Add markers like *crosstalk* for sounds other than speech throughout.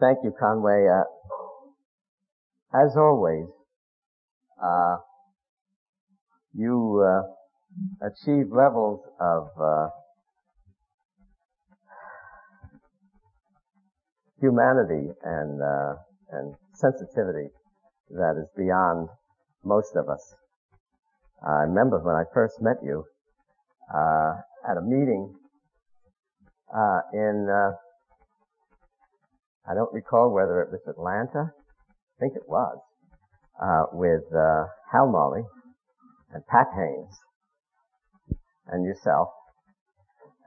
Thank you, Conway. Uh, as always, uh, you uh, achieve levels of humanity and uh, and sensitivity that is beyond most of us. I remember when I first met you uh, at a meeting uh, in I don't recall whether it was Atlanta. I think it was with Hal Molly and Pat Haynes and yourself.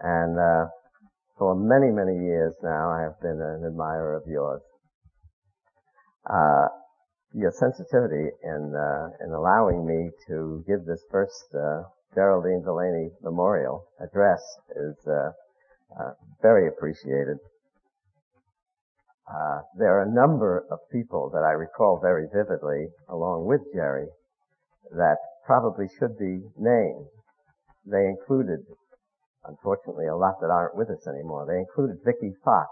And uh, for many, many years now, I have been an admirer of yours. Uh, your sensitivity in uh, in allowing me to give this first uh, Geraldine Delaney Memorial address is uh, uh, very appreciated. there are a number of people that I recall very vividly, along with Jerry, that probably should be named. They included, unfortunately, a lot that aren't with us anymore. They included Vicky Fox,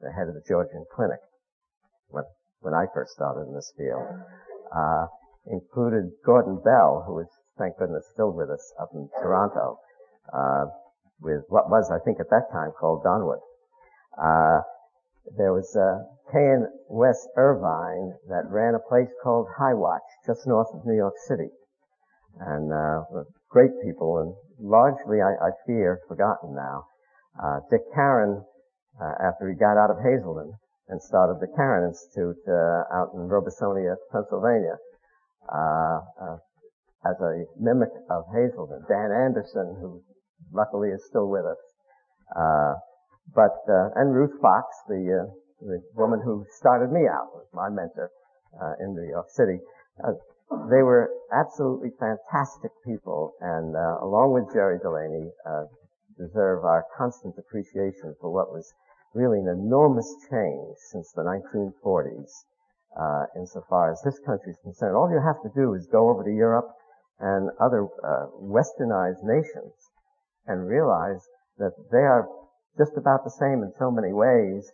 the head of the Georgian Clinic, when, when I first started in this field. Uh, included Gordon Bell, who is, thank goodness, still with us up in Toronto, uh, with what was, I think, at that time called Donwood. Uh, there was uh, K.N. West Irvine that ran a place called High Watch, just north of New York City and uh, great people, and largely, I, I fear, forgotten now. Uh, Dick Caron, uh, after he got out of Hazelden and started the Caron Institute uh, out in Robesonia, Pennsylvania, uh, uh, as a mimic of Hazelden. Dan Anderson, who luckily is still with us, but and Ruth Fox, the the woman who started me out, was my mentor in New York City. They were absolutely fantastic people, and uh, along with Jerry Delaney, uh, deserve our constant appreciation for what was really an enormous change since the 1940s, uh, insofar as this country is concerned. All you have to do is go over to Europe and other uh, westernized nations and realize that they are just about the same in so many ways.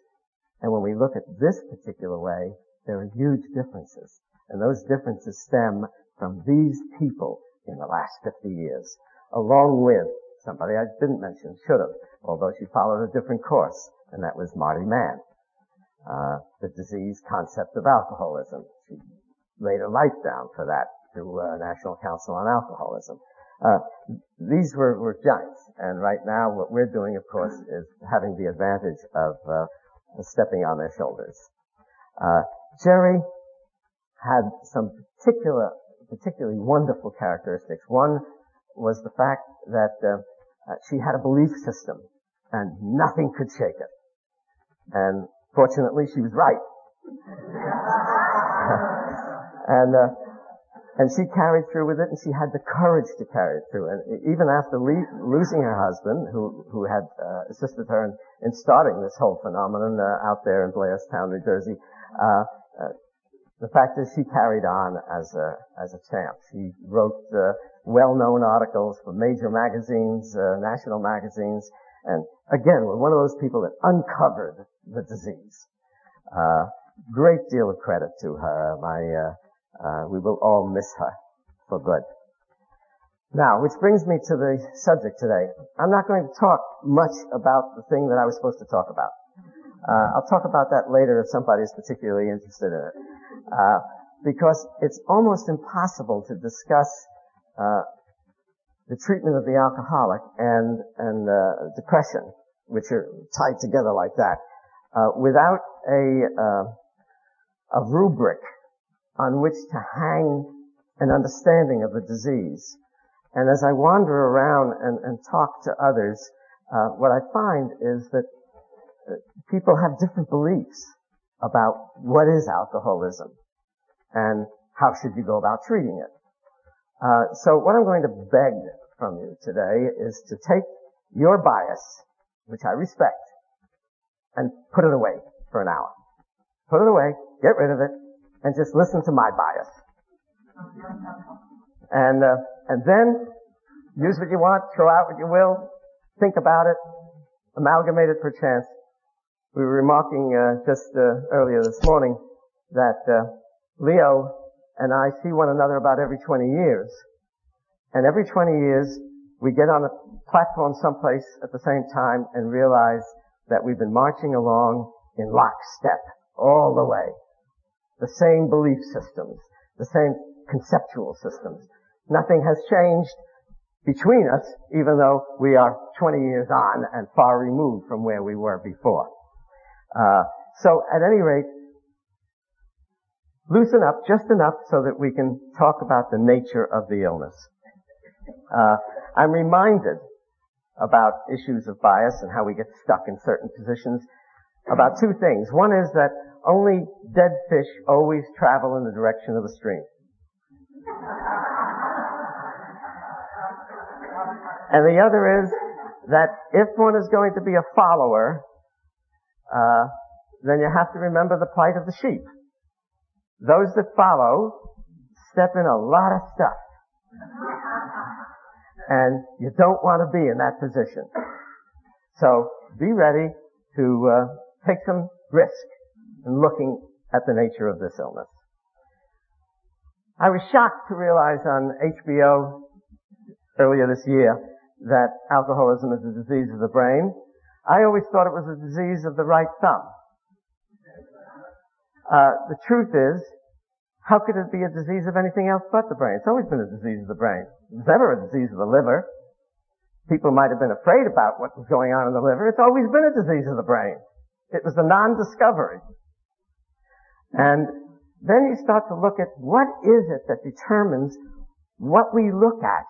And when we look at this particular way, there are huge differences. And those differences stem from these people in the last 50 years, along with somebody I didn't mention, should have, although she followed a different course, and that was Marty Mann. Uh, the disease concept of alcoholism. She laid her life down for that through uh, National Council on Alcoholism. Uh, these were, were giants, and right now what we're doing, of course, is having the advantage of uh, stepping on their shoulders. Uh, Jerry had some particular, particularly wonderful characteristics. One was the fact that uh, uh, she had a belief system and nothing could shake it. And fortunately, she was right. *laughs* and uh, and she carried through with it, and she had the courage to carry it through. And even after le- losing her husband, who who had uh, assisted her in, in starting this whole phenomenon uh, out there in Blairstown, New Jersey, uh, uh the fact is she carried on as a, as a champ. She wrote uh, well-known articles for major magazines, uh, national magazines, and again, we're one of those people that uncovered the disease. Uh, great deal of credit to her. My, uh, uh, we will all miss her for good. Now, which brings me to the subject today. I'm not going to talk much about the thing that I was supposed to talk about. Uh, I'll talk about that later if somebody is particularly interested in it uh, because it's almost impossible to discuss uh, the treatment of the alcoholic and and uh, depression, which are tied together like that, uh, without a uh, a rubric on which to hang an understanding of the disease. And as I wander around and, and talk to others, uh, what I find is that people have different beliefs about what is alcoholism and how should you go about treating it. Uh, so what I'm going to beg from you today is to take your bias, which I respect, and put it away for an hour. Put it away, get rid of it, and just listen to my bias. And, uh, and then use what you want, throw out what you will, think about it, amalgamate it per chance. We were remarking uh, just uh, earlier this morning that uh, Leo and I see one another about every 20 years. And every 20 years, we get on a platform someplace at the same time and realize that we've been marching along in lockstep all the way. The same belief systems, the same conceptual systems. Nothing has changed between us, even though we are 20 years on and far removed from where we were before. Uh, so at any rate, loosen up just enough so that we can talk about the nature of the illness. Uh, I'm reminded about issues of bias and how we get stuck in certain positions about two things. One is that only dead fish always travel in the direction of the stream. And the other is that if one is going to be a follower, uh, then you have to remember the plight of the sheep. Those that follow step in a lot of stuff. And you don't want to be in that position. So be ready to uh, take some risk in looking at the nature of this illness. I was shocked to realize on HBO earlier this year that alcoholism is a disease of the brain. I always thought it was a disease of the right thumb. Uh, the truth is, how could it be a disease of anything else but the brain? It's always been a disease of the brain. It was never a disease of the liver. People might have been afraid about what was going on in the liver. It's always been a disease of the brain. It was a non-discovery. And then you start to look at what is it that determines what we look at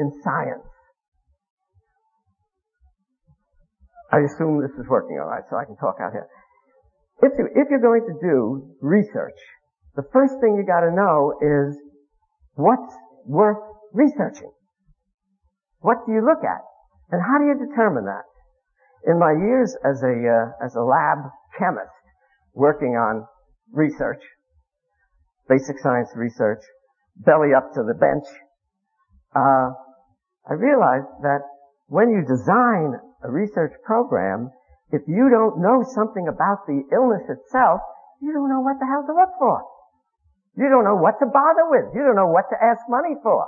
in science. I assume this is working all right, so I can talk out here. If, you, if you're going to do research, the first thing you gotta know is what's worth researching? What do you look at? And how do you determine that? In my years as a, uh, as a lab chemist working on research, basic science research, belly up to the bench, uh, I realized that when you design a research program, if you don't know something about the illness itself, you don't know what the hell to look for. You don't know what to bother with. You don't know what to ask money for.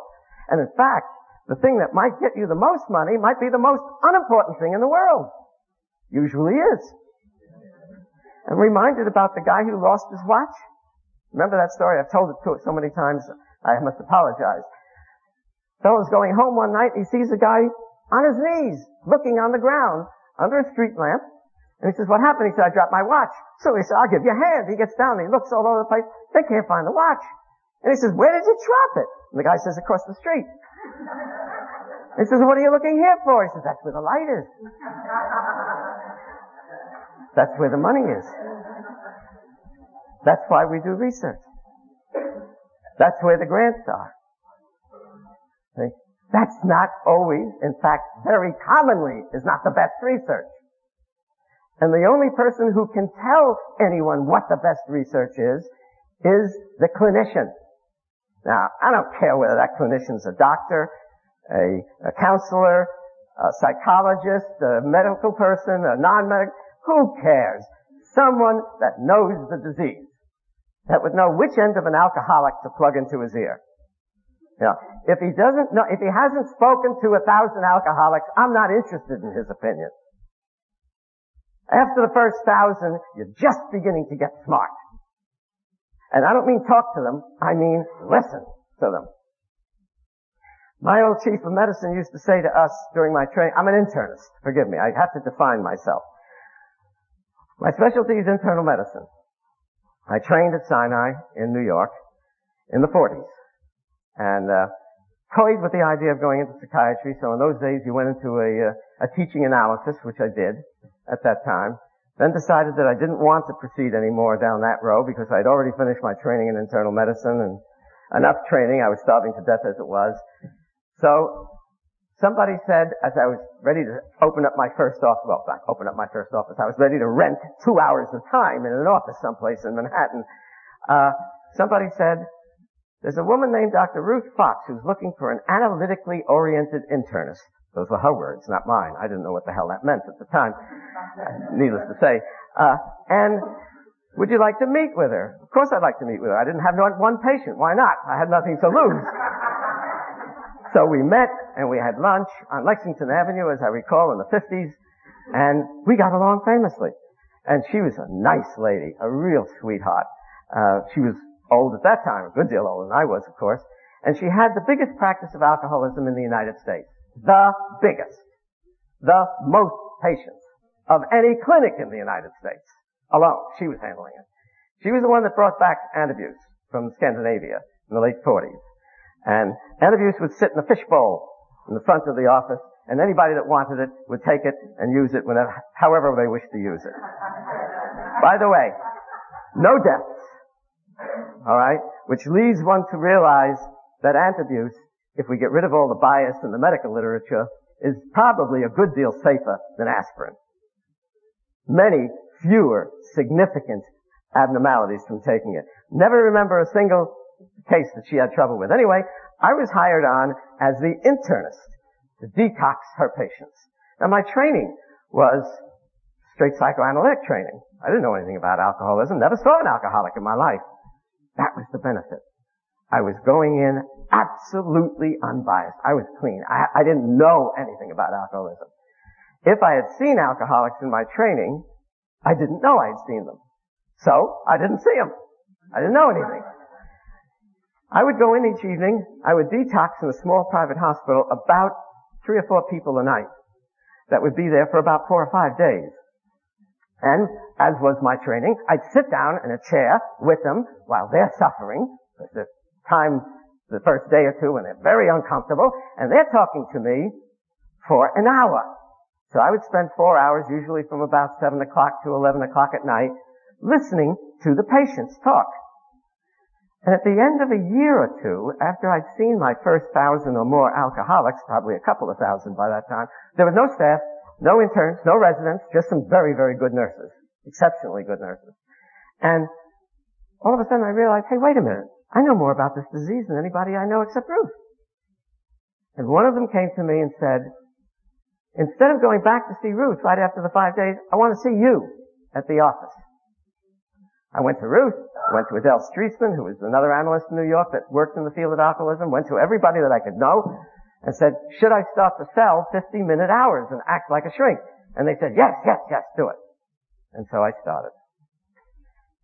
And in fact, the thing that might get you the most money might be the most unimportant thing in the world. Usually is. I'm reminded about the guy who lost his watch. Remember that story? I've told it to so many times, I must apologize. Fellow's going home one night, he sees a guy on his knees, looking on the ground, under a street lamp, and he says, what happened? He said, I dropped my watch. So he said, I'll give you a hand. He gets down, he looks all over the place. They can't find the watch. And he says, where did you drop it? And the guy says, across the street. He says, what are you looking here for? He says, that's where the light is. That's where the money is. That's why we do research. That's where the grants are. See? That's not always, in fact, very commonly is not the best research. And the only person who can tell anyone what the best research is, is the clinician. Now, I don't care whether that clinician's a doctor, a, a counselor, a psychologist, a medical person, a non-medical, who cares? Someone that knows the disease. That would know which end of an alcoholic to plug into his ear. Know, if he doesn't know, if he hasn't spoken to a thousand alcoholics, I'm not interested in his opinion. After the first thousand, you're just beginning to get smart. And I don't mean talk to them, I mean listen to them. My old chief of medicine used to say to us during my training, I'm an internist, forgive me, I have to define myself. My specialty is internal medicine. I trained at Sinai in New York in the 40s. And, uh, toyed with the idea of going into psychiatry, so in those days you went into a, uh, a teaching analysis, which I did at that time. Then decided that I didn't want to proceed anymore down that road because I'd already finished my training in internal medicine and enough training. I was starving to death as it was. So Somebody said, as I was ready to open up my first office, well, not open up my first office, I was ready to rent two hours of time in an office someplace in Manhattan. Uh, somebody said, there's a woman named Dr. Ruth Fox who's looking for an analytically oriented internist. Those were her words, not mine. I didn't know what the hell that meant at the time. *laughs* Needless to say. Uh, and would you like to meet with her? Of course I'd like to meet with her. I didn't have one patient. Why not? I had nothing to lose. *laughs* So we met and we had lunch on Lexington Avenue, as I recall, in the 50s, and we got along famously. And she was a nice lady, a real sweetheart. Uh, she was old at that time, a good deal older than I was, of course, and she had the biggest practice of alcoholism in the United States. The biggest. The most patients of any clinic in the United States. Alone. She was handling it. She was the one that brought back antabuse from Scandinavia in the late 40s. And antabuse would sit in a fishbowl in the front of the office, and anybody that wanted it would take it and use it whenever, however they wished to use it. By the way, no deaths. Alright? Which leads one to realize that antabuse, if we get rid of all the bias in the medical literature, is probably a good deal safer than aspirin. Many fewer significant abnormalities from taking it. Never remember a single case that she had trouble with. Anyway, I was hired on as the internist to detox her patients. Now my training was straight psychoanalytic training. I didn't know anything about alcoholism, never saw an alcoholic in my life. That was the benefit. I was going in absolutely unbiased. I was clean. I, I didn't know anything about alcoholism. If I had seen alcoholics in my training, I didn't know I'd seen them. So, I didn't see them. I didn't know anything. I would go in each evening, I would detox in a small private hospital about three or four people a night that would be there for about four or five days. And, as was my training, I'd sit down in a chair with them while they're suffering, because the time, the first day or two when they're very uncomfortable, and they're talking to me for an hour. So I would spend four hours, usually from about seven o'clock to eleven o'clock at night, listening to the patients talk. And at the end of a year or two, after I'd seen my first thousand or more alcoholics, probably a couple of thousand by that time, there was no staff, no interns, no residents, just some very, very good nurses. Exceptionally good nurses. And all of a sudden I realized, hey, wait a minute. I know more about this disease than anybody I know except Ruth. And one of them came to me and said, instead of going back to see Ruth right after the five days, I want to see you at the office. I went to Ruth, went to Adele Streisman, who was another analyst in New York that worked in the field of alcoholism, went to everybody that I could know, and said, should I start to sell 50 minute hours and act like a shrink? And they said, yes, yes, yes, do it. And so I started.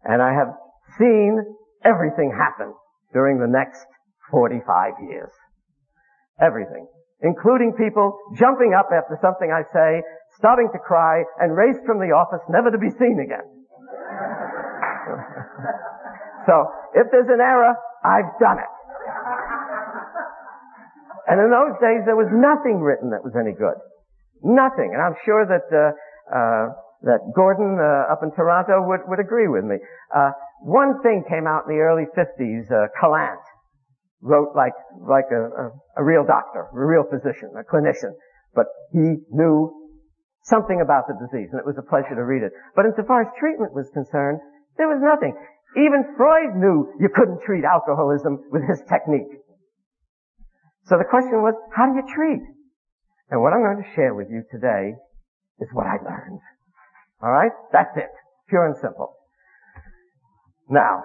And I have seen everything happen during the next 45 years. Everything. Including people jumping up after something I say, starting to cry, and raced from the office never to be seen again. *laughs* so, if there's an error, I've done it. And in those days, there was nothing written that was any good. Nothing. And I'm sure that, uh, uh, that Gordon uh, up in Toronto would, would agree with me. Uh, one thing came out in the early 50s, uh, wrote like, like a, a, a real doctor, a real physician, a clinician. But he knew something about the disease, and it was a pleasure to read it. But insofar as treatment was concerned, there was nothing. Even Freud knew you couldn't treat alcoholism with his technique. So the question was, how do you treat? And what I'm going to share with you today is what I learned. Alright? That's it. Pure and simple. Now,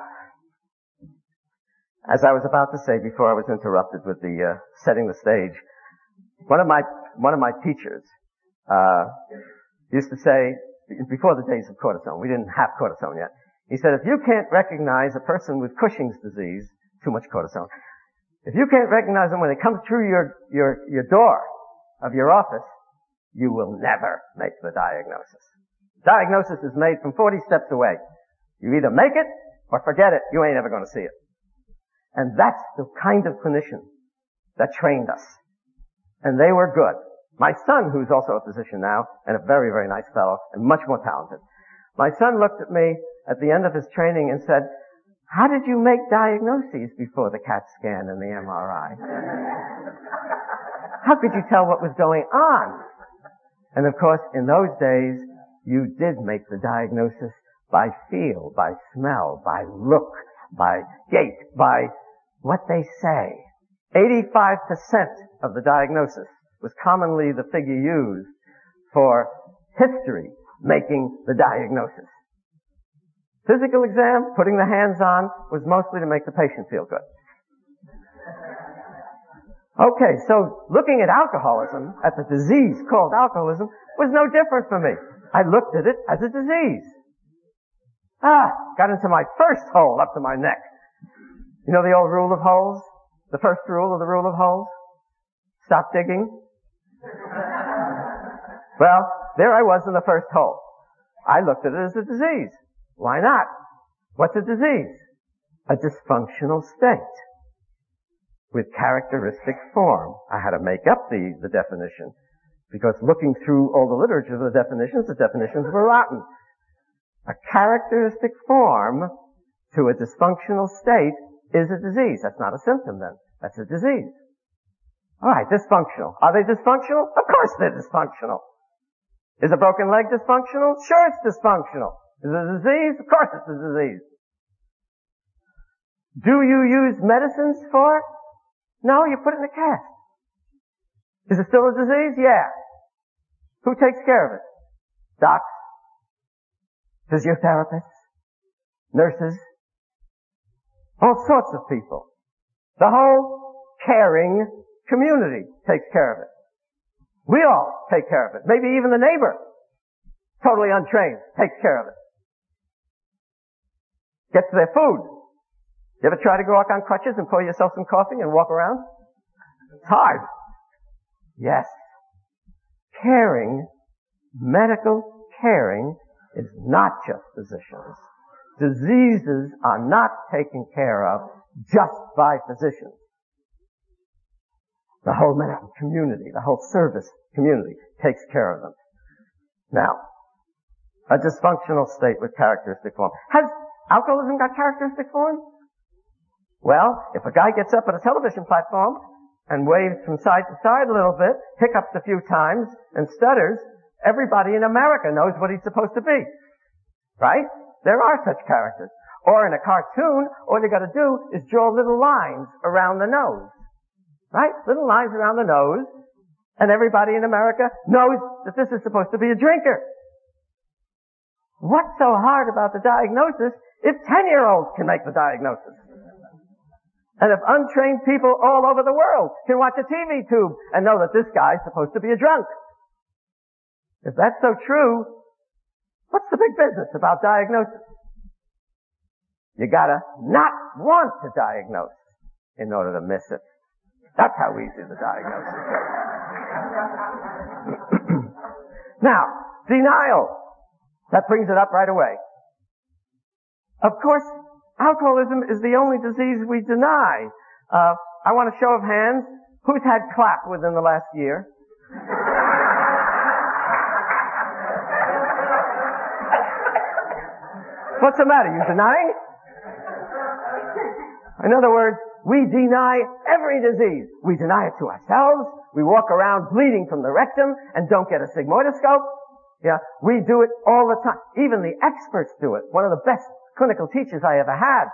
as I was about to say before I was interrupted with the uh, setting the stage, one of my one of my teachers uh, used to say before the days of cortisone, we didn't have cortisone yet. He said, if you can't recognize a person with Cushing's disease, too much cortisone, if you can't recognize them when they come through your, your, your door of your office, you will never make the diagnosis. Diagnosis is made from 40 steps away. You either make it or forget it. You ain't ever going to see it. And that's the kind of clinician that trained us. And they were good. My son, who's also a physician now, and a very, very nice fellow, and much more talented, my son looked at me at the end of his training and said, how did you make diagnoses before the CAT scan and the MRI? How could you tell what was going on? And of course, in those days, you did make the diagnosis by feel, by smell, by look, by gait, by what they say. 85% of the diagnosis was commonly the figure used for history making the diagnosis. Physical exam, putting the hands on, was mostly to make the patient feel good. Okay, so looking at alcoholism, at the disease called alcoholism, was no different for me. I looked at it as a disease. Ah, got into my first hole up to my neck. You know the old rule of holes? The first rule of the rule of holes? Stop digging. well, there I was in the first hole. I looked at it as a disease. Why not? What's a disease? A dysfunctional state with characteristic form. I had to make up the, the definition because looking through all the literature of the definitions, the definitions were rotten. A characteristic form to a dysfunctional state is a disease. That's not a symptom then. That's a disease. Alright, dysfunctional. Are they dysfunctional? Of course they're dysfunctional. Is a broken leg dysfunctional? Sure it's dysfunctional. Is it a disease? Of course it's a disease. Do you use medicines for it? No, you put it in a cast. Is it still a disease? Yeah. Who takes care of it? Docs, physiotherapists, nurses, all sorts of people. The whole caring community takes care of it. We all take care of it. Maybe even the neighbor, totally untrained, takes care of it. Gets their food. You ever try to go walk on crutches and pour yourself some coffee and walk around? It's hard. Yes. Caring, medical caring, is not just physicians. Diseases are not taken care of just by physicians. The whole medical community, the whole service community takes care of them. Now, a dysfunctional state with characteristic form. Has alcoholism got characteristic form? Well, if a guy gets up at a television platform and waves from side to side a little bit, hiccups a few times, and stutters, everybody in America knows what he's supposed to be. Right? There are such characters. Or in a cartoon, all you gotta do is draw little lines around the nose. Right? Little lines around the nose, and everybody in America knows that this is supposed to be a drinker. What's so hard about the diagnosis if 10 year olds can make the diagnosis? And if untrained people all over the world can watch a TV tube and know that this guy's supposed to be a drunk. If that's so true, what's the big business about diagnosis? You gotta not want to diagnose in order to miss it. That's how easy the diagnosis is. *clears throat* now, denial. That brings it up right away. Of course, Alcoholism is the only disease we deny. Uh, I want a show of hands. Who's had clap within the last year? *laughs* What's the matter? You denying? In other words, we deny every disease. We deny it to ourselves. We walk around bleeding from the rectum and don't get a sigmoidoscope. Yeah, we do it all the time. Even the experts do it. One of the best clinical teachers I ever had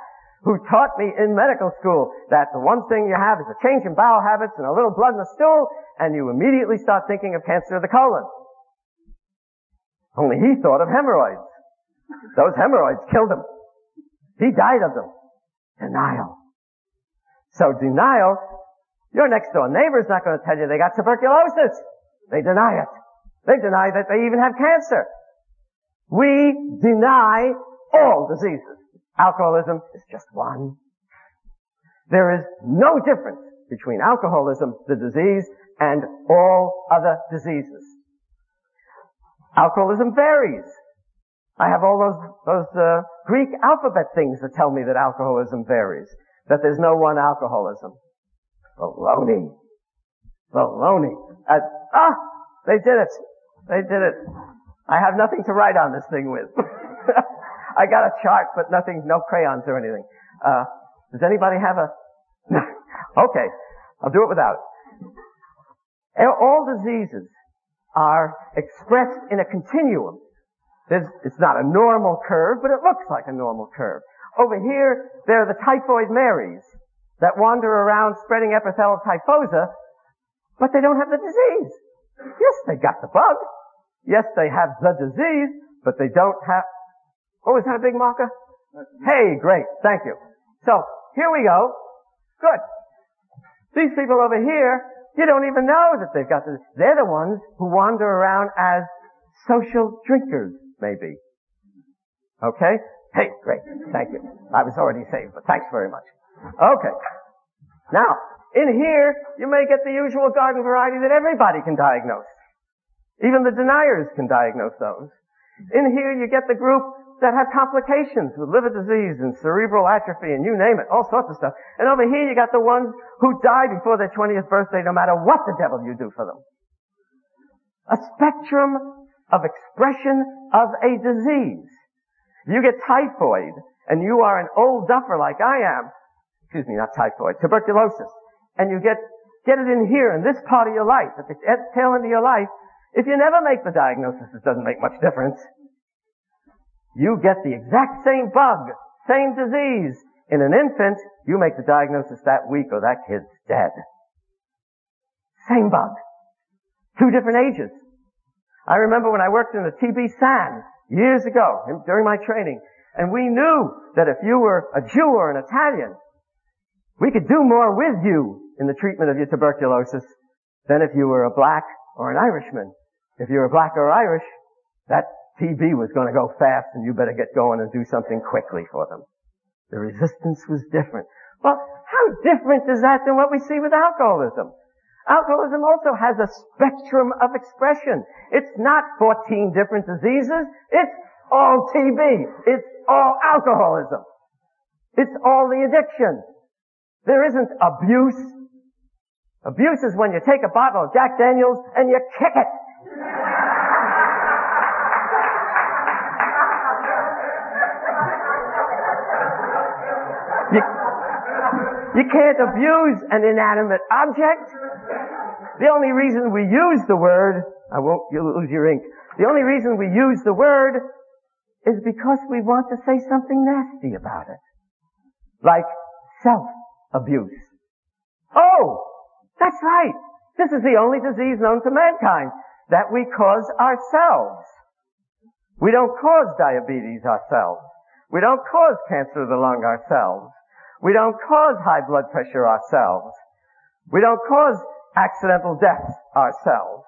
who taught me in medical school that the one thing you have is a change in bowel habits and a little blood in the stool, and you immediately start thinking of cancer of the colon. Only he thought of hemorrhoids. Those hemorrhoids killed him. He died of them. Denial. So denial, your next door neighbor is not going to tell you they got tuberculosis. They deny it. They deny that they even have cancer. We deny all diseases. Alcoholism is just one. There is no difference between alcoholism, the disease, and all other diseases. Alcoholism varies. I have all those, those uh, Greek alphabet things that tell me that alcoholism varies, that there's no one alcoholism. Baloney. Baloney. Uh, ah, they did it. They did it. I have nothing to write on this thing with. *laughs* I got a chart, but nothing, no crayons or anything. Uh, does anybody have a? *laughs* okay, I'll do it without. All diseases are expressed in a continuum. There's, it's not a normal curve, but it looks like a normal curve. Over here, there are the typhoid Marys that wander around spreading Eberthella typhosa, but they don't have the disease. Yes, they got the bug. Yes, they have the disease, but they don't have, oh, is that a big marker? Hey, great, thank you. So, here we go. Good. These people over here, you don't even know that they've got this. They're the ones who wander around as social drinkers, maybe. Okay? Hey, great. Thank you. I was already saved, but thanks very much. Okay. Now, in here, you may get the usual garden variety that everybody can diagnose. Even the deniers can diagnose those. In here, you get the group that have complications with liver disease and cerebral atrophy and you name it, all sorts of stuff. And over here, you got the ones who die before their 20th birthday no matter what the devil you do for them. A spectrum of expression of a disease. You get typhoid and you are an old duffer like I am, excuse me, not typhoid, tuberculosis, and you get, get it in here in this part of your life, at the tail end of your life, if you never make the diagnosis, it doesn't make much difference. You get the exact same bug, same disease. In an infant, you make the diagnosis that week or that kid's dead. Same bug. Two different ages. I remember when I worked in the TB SAN years ago during my training, and we knew that if you were a Jew or an Italian, we could do more with you in the treatment of your tuberculosis than if you were a black or an Irishman. If you were black or Irish, that TB was going to go fast and you better get going and do something quickly for them. The resistance was different. Well, how different is that than what we see with alcoholism? Alcoholism also has a spectrum of expression. It's not 14 different diseases. It's all TB. It's all alcoholism. It's all the addiction. There isn't abuse. Abuse is when you take a bottle of Jack Daniels and you kick it. You can't abuse an inanimate object. The only reason we use the word, I won't you lose your ink. The only reason we use the word is because we want to say something nasty about it. Like self-abuse. Oh, that's right. This is the only disease known to mankind that we cause ourselves. We don't cause diabetes ourselves. We don't cause cancer of the lung ourselves. We don't cause high blood pressure ourselves. We don't cause accidental deaths ourselves.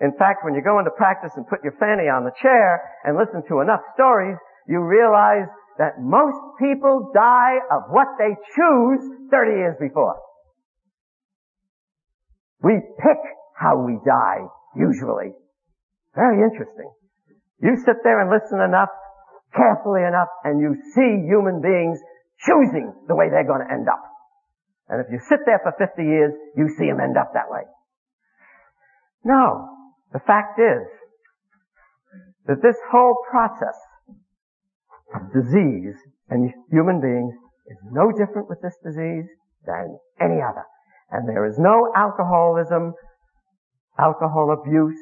In fact, when you go into practice and put your fanny on the chair and listen to enough stories, you realize that most people die of what they choose 30 years before. We pick how we die, usually. Very interesting. You sit there and listen enough, carefully enough, and you see human beings choosing the way they're going to end up. And if you sit there for 50 years, you see them end up that way. No. The fact is that this whole process of disease and human beings is no different with this disease than any other. And there is no alcoholism, alcohol abuse,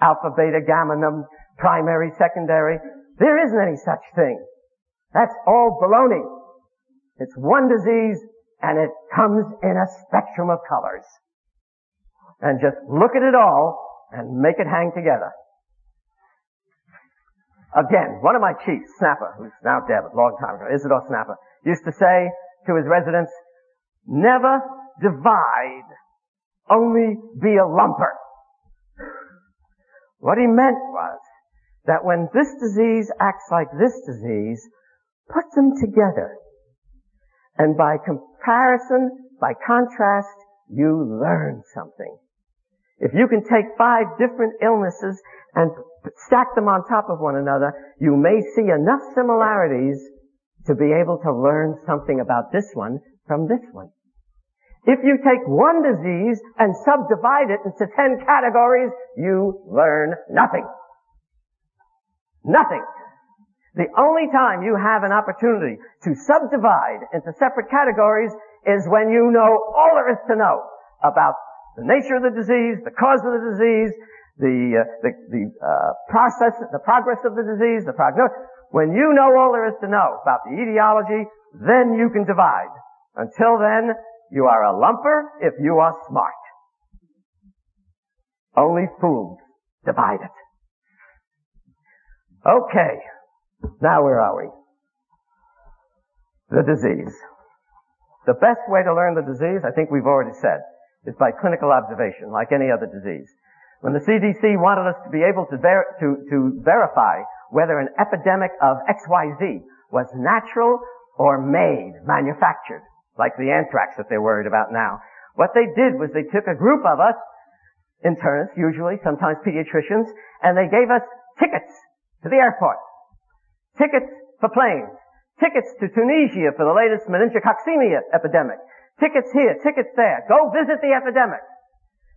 alpha, beta, gamma, num, primary, secondary. There isn't any such thing. That's all baloney. It's one disease and it comes in a spectrum of colors. And just look at it all and make it hang together. Again, one of my chiefs, Snapper, who's now dead a long time ago, Isidore Snapper, used to say to his residents, never divide, only be a lumper. What he meant was that when this disease acts like this disease, put them together. And by comparison, by contrast, you learn something. If you can take five different illnesses and stack them on top of one another, you may see enough similarities to be able to learn something about this one from this one. If you take one disease and subdivide it into ten categories, you learn nothing. Nothing. The only time you have an opportunity to subdivide into separate categories is when you know all there is to know about the nature of the disease, the cause of the disease, the, uh, the, the uh, process, the progress of the disease, the prognosis. When you know all there is to know about the etiology, then you can divide. Until then, you are a lumper if you are smart. Only fools divide it. Okay. Now where are we? The disease. The best way to learn the disease, I think we've already said, is by clinical observation, like any other disease. When the CDC wanted us to be able to, ver- to, to verify whether an epidemic of XYZ was natural or made, manufactured, like the anthrax that they're worried about now, what they did was they took a group of us, internists usually, sometimes pediatricians, and they gave us tickets to the airport. Tickets for planes. Tickets to Tunisia for the latest meningococcemia epidemic. Tickets here, tickets there. Go visit the epidemic.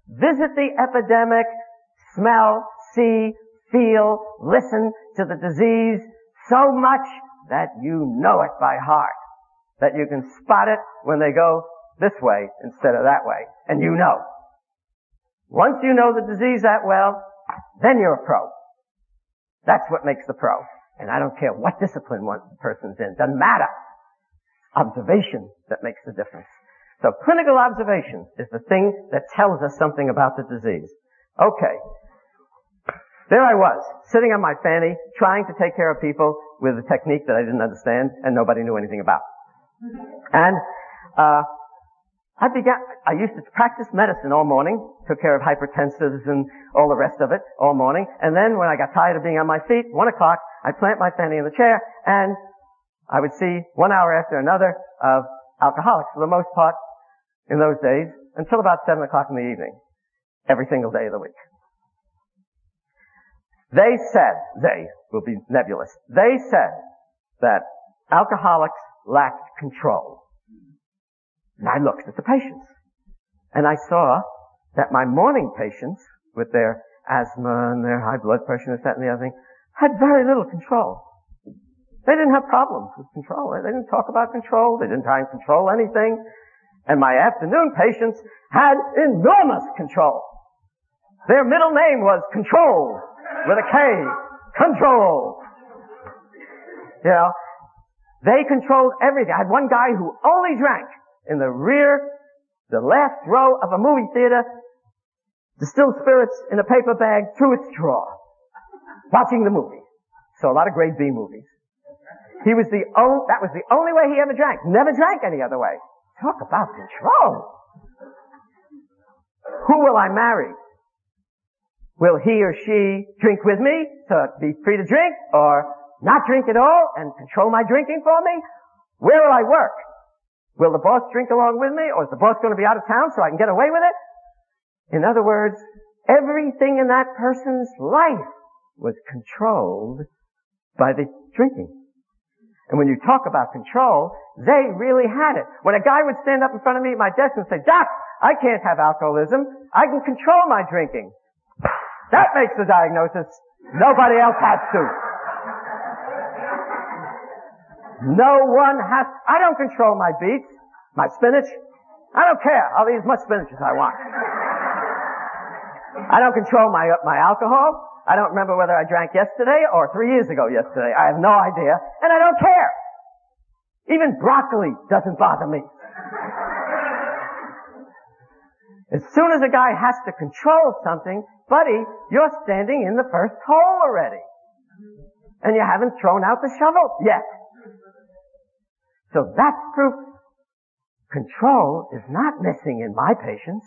Visit the epidemic, smell, see, feel, listen to the disease so much that you know it by heart. That you can spot it when they go this way instead of that way. And you know. Once you know the disease that well, then you're a pro. That's what makes the pro. And I don't care what discipline one person's in. Doesn't matter. Observation that makes the difference. So clinical observation is the thing that tells us something about the disease. Okay. There I was, sitting on my fanny, trying to take care of people with a technique that I didn't understand and nobody knew anything about. And, uh, I began, I used to practice medicine all morning, took care of hypertensives and all the rest of it all morning, and then when I got tired of being on my feet, one o'clock, I'd plant my fanny in the chair, and I would see one hour after another of alcoholics for the most part in those days until about 7 o'clock in the evening, every single day of the week. They said, they will be nebulous, they said that alcoholics lacked control. And I looked at the patients. And I saw that my morning patients, with their asthma and their high blood pressure and this, that, and the other thing, had very little control. They didn't have problems with control. They didn't talk about control. They didn't try and control anything. And my afternoon patients had enormous control. Their middle name was Control, with a K. Control. You know, they controlled everything. I had one guy who only drank in the rear, the last row of a movie theater, distilled spirits in a paper bag through its straw, watching the movie. So a lot of grade B movies. He was the only, that was the only way he ever drank. Never drank any other way. Talk about control. Who will I marry? Will he or she drink with me to be free to drink or not drink at all and control my drinking for me? Where will I work? Will the boss drink along with me or is the boss going to be out of town so I can get away with it? In other words, everything in that person's life was controlled by the drinking. And when you talk about control, they really had it. When a guy would stand up in front of me at my desk and say, Doc, I can't have alcoholism. I can control my drinking. That makes the diagnosis. Nobody else has to. No one has, I don't control my beets, my spinach. I don't care. I'll eat as much spinach as I want. I don't control my, my alcohol. I don't remember whether I drank yesterday or three years ago yesterday. I have no idea, and I don't care. Even broccoli doesn't bother me. As soon as a guy has to control something, buddy, you're standing in the first hole already. And you haven't thrown out the shovel yet. So that's proof. Control is not missing in my patients.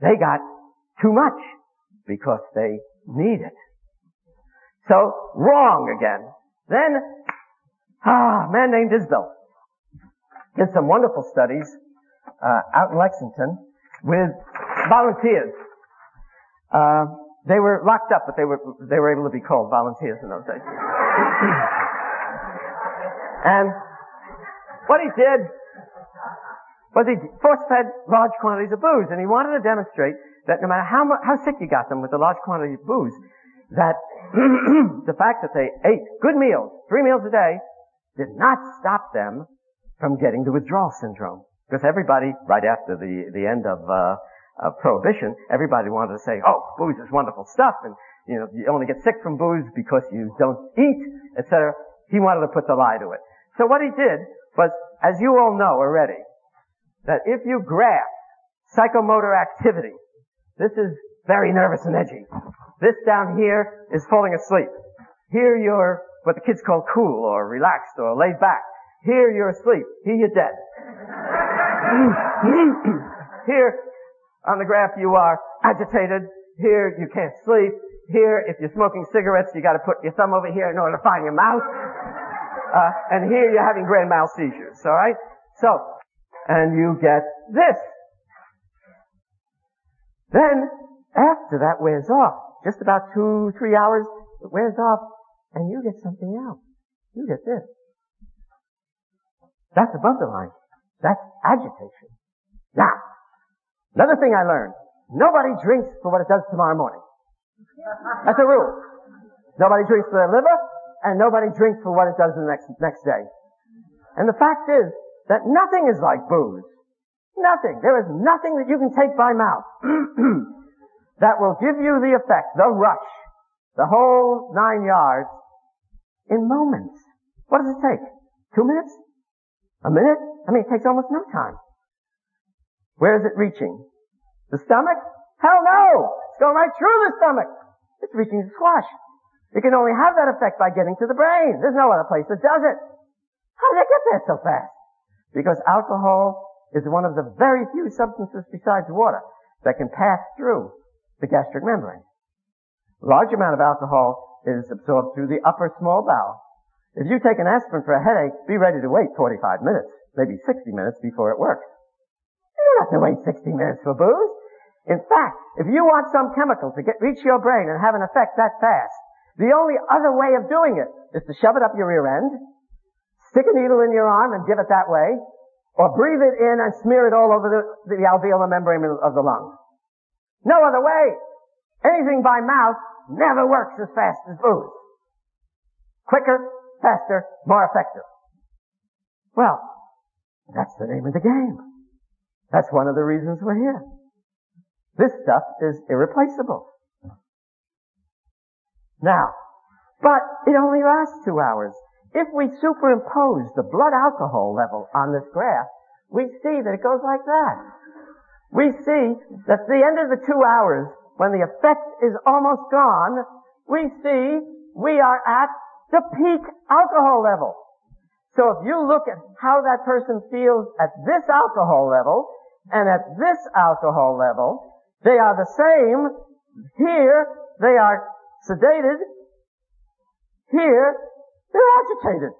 They got too much because they need it. So, wrong again. Then, ah, a man named Isbell did some wonderful studies uh, out in Lexington with volunteers. Uh, they were locked up, but they were they were able to be called volunteers in those days. *coughs* and what he did was he force-fed large quantities of booze, and he wanted to demonstrate that no matter how how sick you got them with the large quantity of booze, that *clears throat* the fact that they ate good meals, three meals a day, did not stop them from getting the withdrawal syndrome. Because everybody, right after the, the end of, uh, of prohibition, everybody wanted to say, oh, booze is wonderful stuff, and you know, you only get sick from booze because you don't eat, etc. He wanted to put the lie to it. So what he did was, as you all know already, that if you graph psychomotor activity, this is very nervous and edgy. This down here is falling asleep. Here you're what the kids call cool or relaxed or laid back. Here you're asleep. Here you're dead. *clears throat* here on the graph you are agitated. Here you can't sleep. Here, if you're smoking cigarettes, you got to put your thumb over here in order to find your mouth. Uh, and here you're having grand mal seizures. All right. So, and you get this. Then, after that wears off, just about two, three hours, it wears off, and you get something else. You get this. That's above the line. That's agitation. Now, another thing I learned. Nobody drinks for what it does tomorrow morning. That's a rule. Nobody drinks for their liver, and nobody drinks for what it does the next, next day. And the fact is that nothing is like booze. Nothing. There is nothing that you can take by mouth *clears throat* that will give you the effect, the rush, the whole nine yards in moments. What does it take? Two minutes? A minute? I mean, it takes almost no time. Where is it reaching? The stomach? Hell no! It's going right through the stomach. It's reaching the squash. It can only have that effect by getting to the brain. There's no other place that does it. How did it get there so fast? Because alcohol is one of the very few substances besides water that can pass through the gastric membrane. A large amount of alcohol is absorbed through the upper small bowel. If you take an aspirin for a headache, be ready to wait 45 minutes, maybe 60 minutes before it works. You don't have to wait 60 minutes for booze. In fact, if you want some chemical to get, reach your brain and have an effect that fast, the only other way of doing it is to shove it up your rear end, stick a needle in your arm and give it that way, or breathe it in and smear it all over the, the alveolar membrane of the lung. No other way. Anything by mouth never works as fast as booze. Quicker, faster, more effective. Well, that's the name of the game. That's one of the reasons we're here. This stuff is irreplaceable. Now, but it only lasts two hours. If we superimpose the blood alcohol level on this graph, we see that it goes like that. We see that at the end of the two hours, when the effect is almost gone, we see we are at the peak alcohol level. So if you look at how that person feels at this alcohol level and at this alcohol level, they are the same. Here, they are sedated. Here, they're agitated.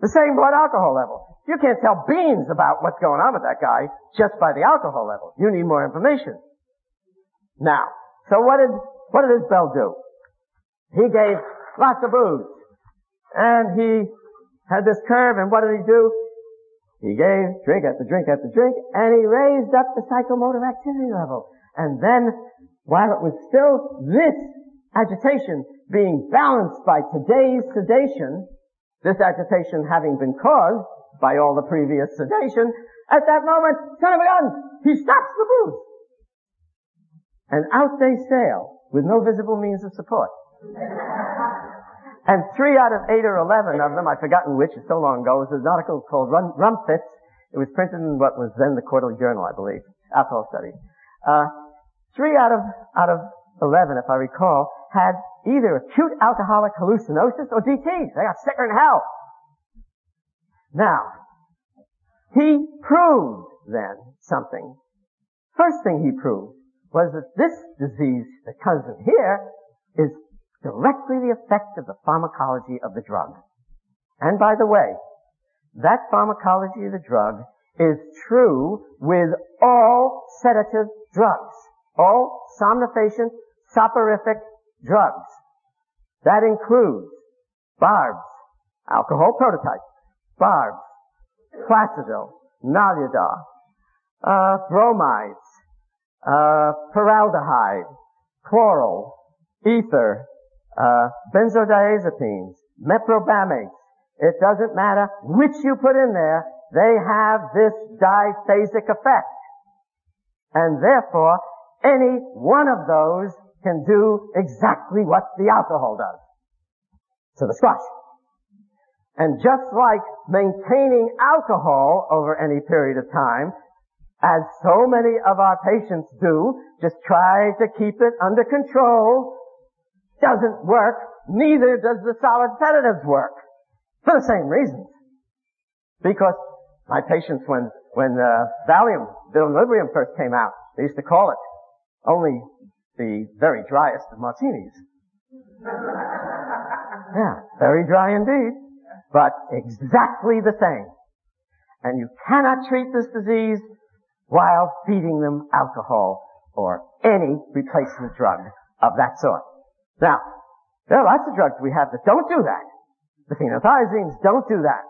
The same blood alcohol level. You can't tell beans about what's going on with that guy just by the alcohol level. You need more information. Now, so what did, what did Isbell do? He gave lots of booze. And he had this curve, and what did he do? He gave drink after drink after drink, and he raised up the psychomotor activity level. And then, while it was still this agitation being balanced by today's sedation, this agitation having been caused by all the previous sedation, at that moment, son of a gun, he stops the booze. And out they sail with no visible means of support. and three out of eight or eleven of them, I've forgotten which, it's so long ago, was an article called Rum, Rumfits. It was printed in what was then the Quarterly Journal, I believe, alcohol study. Uh, three out of, out of eleven, if I recall, had either acute alcoholic hallucinosis or DTs. They got sicker than hell. Now, he proved then something. First thing he proved was that this disease that comes in here is directly the effect of the pharmacology of the drug. And by the way, that pharmacology of the drug is true with all sedative drugs, all somnifacient, soporific drugs. That includes barbs, alcohol prototype, barbs, Placidyl, Noludar, uh, bromides, uh, formaldehyde, chloral, ether, uh, benzodiazepines, meprobamates. It doesn't matter which you put in there, they have this diphasic effect. And therefore, any one of those can do exactly what the alcohol does to the squash. And just like maintaining alcohol over any period of time, as so many of our patients do, just try to keep it under control, doesn't work, neither does the solid sedatives work. For the same reasons. Because my patients, when, when uh, Valium, Valium first came out, they used to call it only the very driest of martinis. *laughs* yeah, very dry indeed, but exactly the same. And you cannot treat this disease while feeding them alcohol or any replacement drug of that sort. Now, there are lots of drugs we have that don't do that. The phenothiazines don't do that.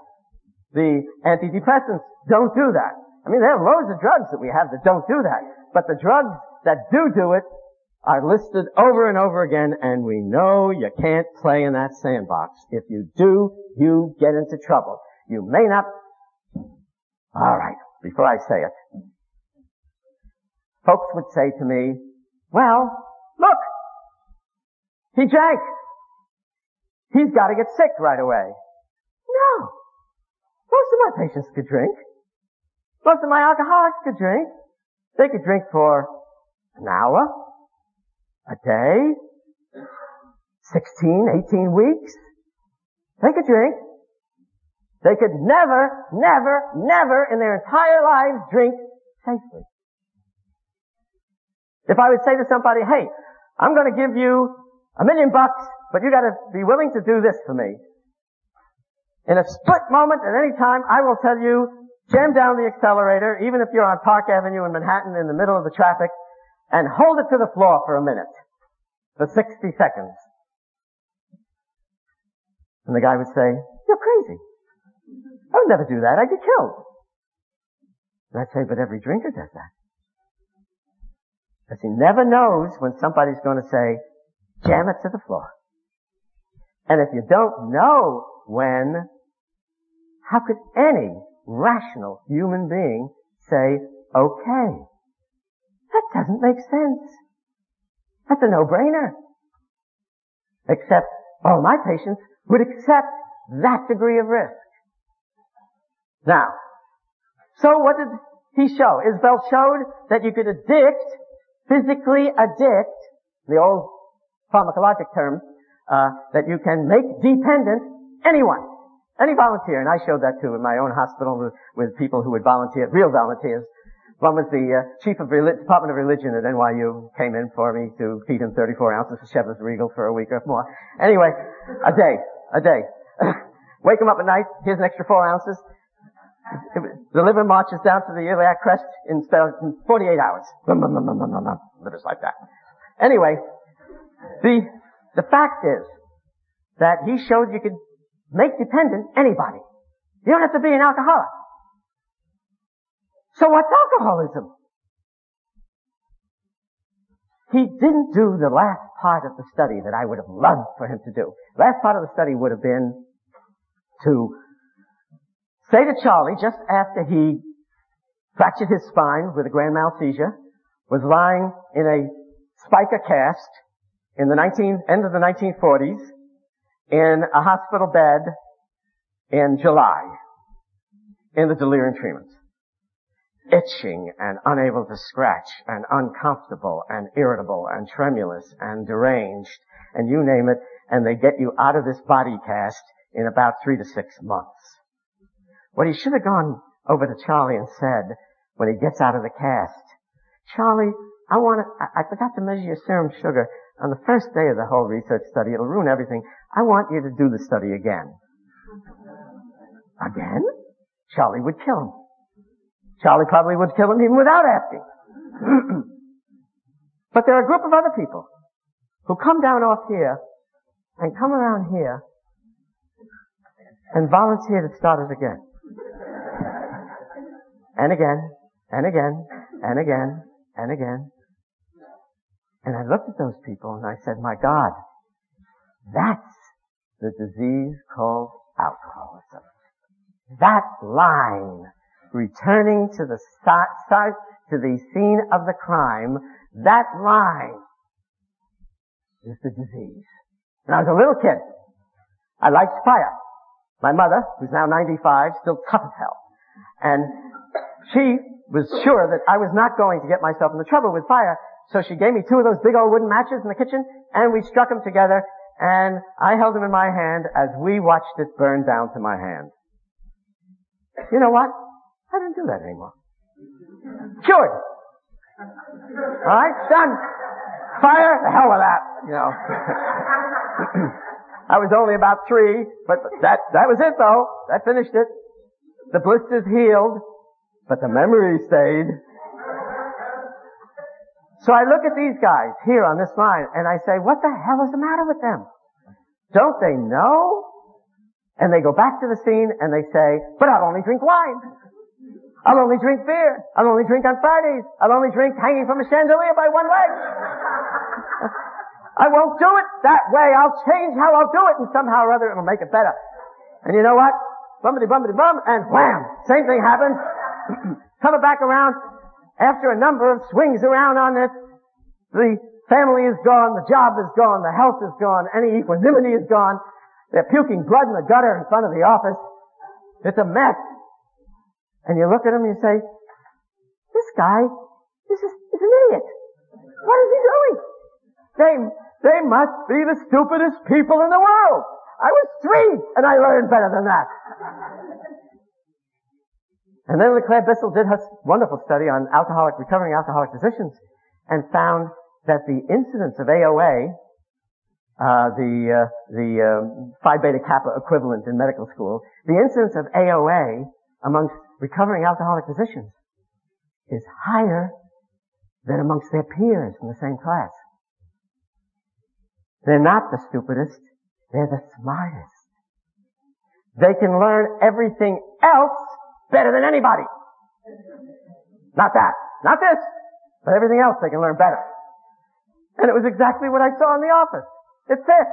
The antidepressants don't do that. I mean, there are loads of drugs that we have that don't do that. But the drugs that do do it are listed over and over again, and we know you can't play in that sandbox. If you do, you get into trouble. You may not. All right, before I say it, folks would say to me, well, look, he drank. He's got to get sick right away. No. Most of my patients could drink. Most of my alcoholics could drink. They could drink for an hour, a day, 16, 18 weeks. They could drink. They could never, never, never in their entire lives drink safely. If I would say to somebody, hey, I'm going to give you a million bucks, but you got to be willing to do this for me. In a split moment at any time, I will tell you, jam down the accelerator, even if you're on Park Avenue in Manhattan in the middle of the traffic, and hold it to the floor for a minute. For 60 seconds. And the guy would say, you're crazy. I would never do that. I'd get killed. And I'd say, but every drinker does that. Because he never knows when somebody's going to say, jam it to the floor. And if you don't know when, how could any rational human being say, okay? That doesn't make sense. That's a no-brainer. Except all my patients would accept that degree of risk. Now, so what did he show? Isbell showed that you could addict, physically addict, the old pharmacologic term, uh, that you can make dependent anyone, any volunteer. And I showed that too in my own hospital with, with people who would volunteer, real volunteers. One was the uh, chief of Reli- Department of Religion at NYU, came in for me to feed him 34 ounces of Chivas Regal for a week or more. Anyway, a day, a day. *laughs* Wake him up at night, here's an extra four ounces. The liver marches down to the iliac crest in 48 hours. Liver's like that. Anyway, the, the fact is that he showed you could make dependent anybody. You don't have to be an alcoholic. So what's alcoholism? He didn't do the last part of the study that I would have loved for him to do. Last part of the study would have been to say to Charlie, just after he fractured his spine with a grand mal seizure, was lying in a spica cast in the 19, end of the 1940s in a hospital bed in July in the delirium treatments. Itching and unable to scratch and uncomfortable and irritable and tremulous and deranged and you name it and they get you out of this body cast in about three to six months. What he should have gone over to Charlie and said when he gets out of the cast, Charlie, I want to, I, I forgot to measure your serum sugar on the first day of the whole research study, it'll ruin everything. I want you to do the study again. Again? Charlie would kill him. Charlie probably would kill him even without asking. *clears throat* but there are a group of other people who come down off here and come around here and volunteer to start it again. And again, and again, and again, and again, and I looked at those people and I said, my God, that's the disease called alcoholism. That line, returning to the si- si- to the scene of the crime, that line is the disease. When I was a little kid, I liked fire. My mother, who's now 95, still tough as hell. And she was sure that I was not going to get myself into trouble with fire, so she gave me two of those big old wooden matches in the kitchen, and we struck them together, and I held them in my hand as we watched it burn down to my hand. You know what? I didn't do that anymore. Cured. Alright, done. Fire, the hell with that, you know. *clears throat* I was only about three, but that, that was it though. That finished it. The blisters healed, but the memory stayed. So I look at these guys here on this line and I say, what the hell is the matter with them? Don't they know? And they go back to the scene and they say, but I'll only drink wine. I'll only drink beer. I'll only drink on Fridays. I'll only drink hanging from a chandelier by one leg. I won't do it that way. I'll change how I'll do it and somehow or other it'll make it better. And you know what? Bumpity bumpity bum and wham! Same thing happens. *clears throat* Coming back around, after a number of swings around on this, the family is gone, the job is gone, the health is gone, any equanimity is gone. They're puking blood in the gutter in front of the office. It's a mess. And you look at him and you say, this guy is, is, is an idiot. What is he doing? They, they must be the stupidest people in the world. I was three and I learned better than that. And then LeClaire Bissell did her wonderful study on alcoholic, recovering alcoholic physicians and found that the incidence of AOA, uh, the, uh, the uh, Phi Beta Kappa equivalent in medical school, the incidence of AOA amongst recovering alcoholic physicians is higher than amongst their peers in the same class. They're not the stupidest, they're the smartest. They can learn everything else better than anybody. Not that. Not this. But everything else they can learn better. And it was exactly what I saw in the office. It fit.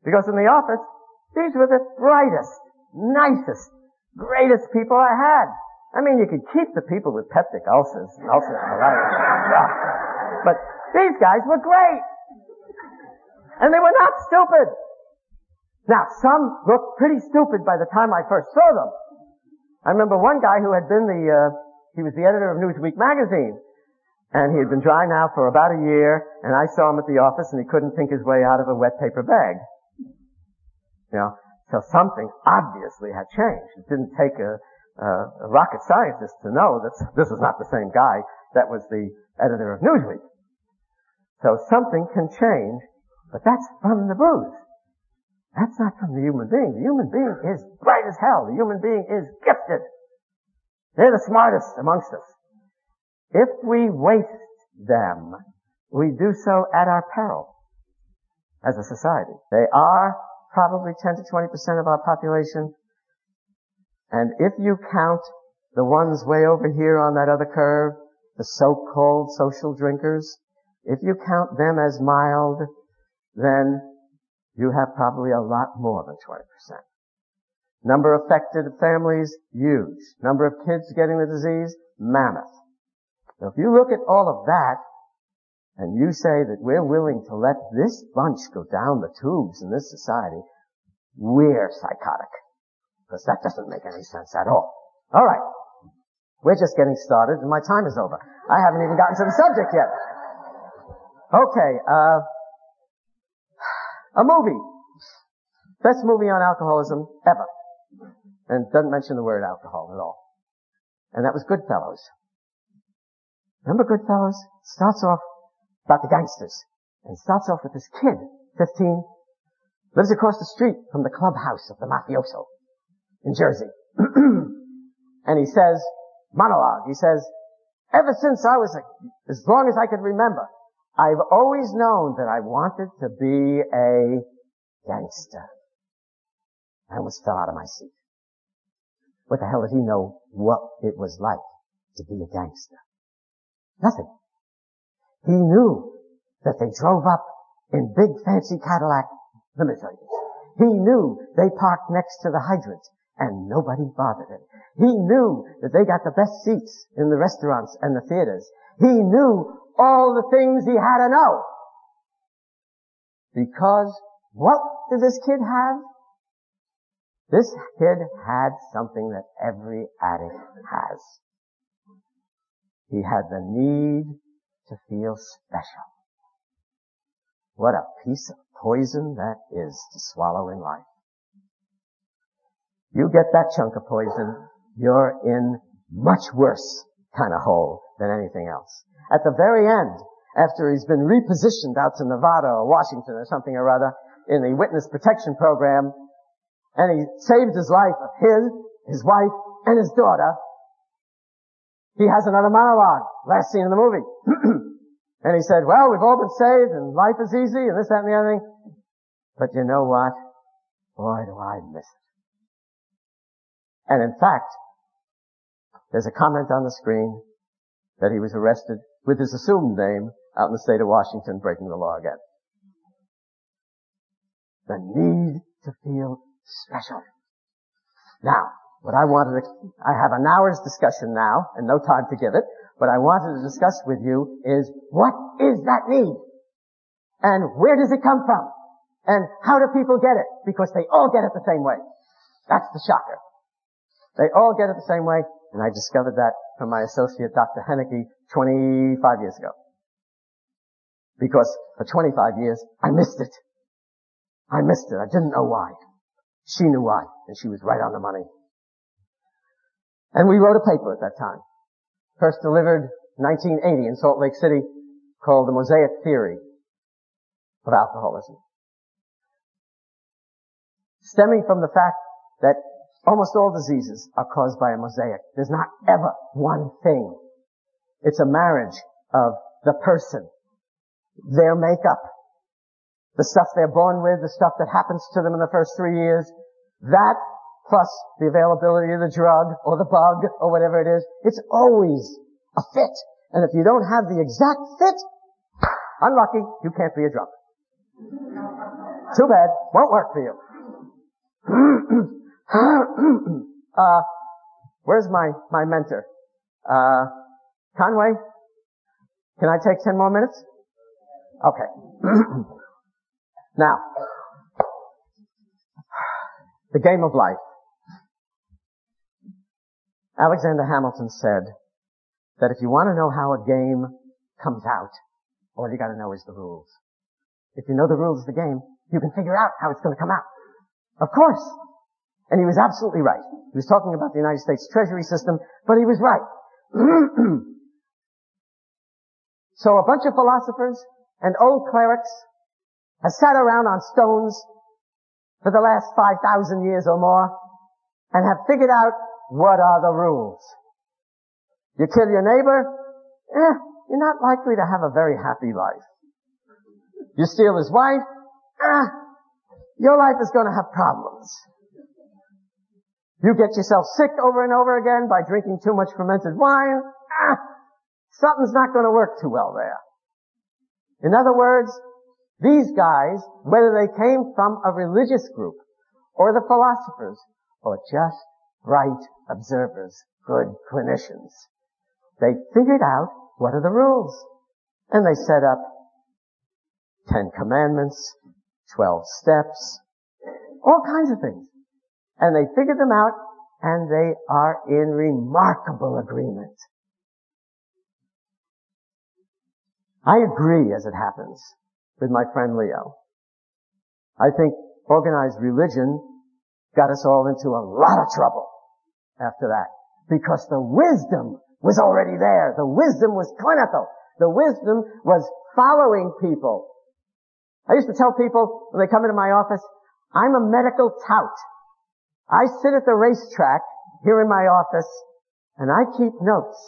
Because in the office, these were the brightest, nicest, greatest people I had. I mean, you could keep the people with peptic ulcers, ulcers Yeah. But these guys were great. And they were not stupid. Now, some looked pretty stupid by the time I first saw them. I remember one guy who had been the, uh, he was the editor of Newsweek magazine. And he had been dry now for about a year, and I saw him at the office and he couldn't think his way out of a wet paper bag. You know, so something obviously had changed. It didn't take a, a, rocket scientist to know that this was not the same guy that was the editor of Newsweek. So something can change, but that's from the booze. That's not from the human being. The human being is bright as hell. The human being is gifted. They're the smartest amongst us. If we waste them, we do so at our peril as a society. They are probably 10 to 20% of our population. And if you count the ones way over here on that other curve, the so-called social drinkers, if you count them as mild, then you have probably a lot more than 20%. Number of affected families, huge. Number of kids getting the disease, mammoth. Now if you look at all of that, and you say that we're willing to let this bunch go down the tubes in this society, we're psychotic. Because that doesn't make any sense at all. Alright. We're just getting started and my time is over. I haven't even gotten to the subject yet. Okay, uh, a movie. Best movie on alcoholism ever. And doesn't mention the word alcohol at all. And that was Goodfellas. Remember Goodfellas? Starts off about the gangsters. And starts off with this kid, 15, lives across the street from the clubhouse of the mafioso in Jersey. *clears throat* and he says, monologue, he says, ever since I was, a, as long as I could remember, I've always known that I wanted to be a gangster. I almost fell out of my seat. What the hell did he know what it was like to be a gangster? Nothing. He knew that they drove up in big fancy Cadillac limousines. He knew they parked next to the hydrants and nobody bothered him. He knew that they got the best seats in the restaurants and the theaters. He knew all the things he had to know. Because what did this kid have? This kid had something that every addict has. He had the need to feel special. What a piece of poison that is to swallow in life. You get that chunk of poison, you're in much worse kind of hole than anything else. At the very end, after he's been repositioned out to Nevada or Washington or something or other in the witness protection program, and he saved his life of his, his wife, and his daughter, he has another monologue, last scene in the movie. *clears throat* and he said, well, we've all been saved and life is easy and this, that, and the other thing. But you know what? Boy, do I miss it. And in fact, there's a comment on the screen that he was arrested with his assumed name out in the state of Washington breaking the law again. The need to feel special. Now, what I wanted to, I have an hour's discussion now and no time to give it. What I wanted to discuss with you is what is that need? And where does it come from? And how do people get it? Because they all get it the same way. That's the shocker. They all get it the same way. And I discovered that from my associate, Dr. Henneke, 25 years ago. Because for 25 years, I missed it. I missed it. I didn't know why. She knew why, and she was right on the money. And we wrote a paper at that time. First delivered 1980 in Salt Lake City called The Mosaic Theory of Alcoholism. Stemming from the fact that almost all diseases are caused by a mosaic. There's not ever one thing. It's a marriage of the person, their makeup, the stuff they're born with, the stuff that happens to them in the first three years, that plus the availability of the drug or the bug or whatever it is, it's always a fit. And if you don't have the exact fit, unlucky, you can't be a drunk. Too bad, won't work for you. *clears throat* uh, where's my, my mentor? Uh, Conway? Can I take ten more minutes? Okay. *clears throat* Now, the game of life. Alexander Hamilton said that if you want to know how a game comes out, all you gotta know is the rules. If you know the rules of the game, you can figure out how it's gonna come out. Of course. And he was absolutely right. He was talking about the United States Treasury system, but he was right. *clears throat* so a bunch of philosophers and old clerics have sat around on stones for the last 5,000 years or more and have figured out what are the rules. You kill your neighbor, eh, you're not likely to have a very happy life. You steal his wife, eh, your life is going to have problems. You get yourself sick over and over again by drinking too much fermented wine, eh, something's not going to work too well there. In other words, these guys, whether they came from a religious group or the philosophers or just bright observers, good clinicians, they figured out what are the rules. And they set up Ten Commandments, Twelve Steps, all kinds of things. And they figured them out and they are in remarkable agreement. I agree as it happens with my friend Leo. I think organized religion got us all into a lot of trouble after that because the wisdom was already there. The wisdom was clinical. The wisdom was following people. I used to tell people when they come into my office, I'm a medical tout. I sit at the racetrack here in my office and I keep notes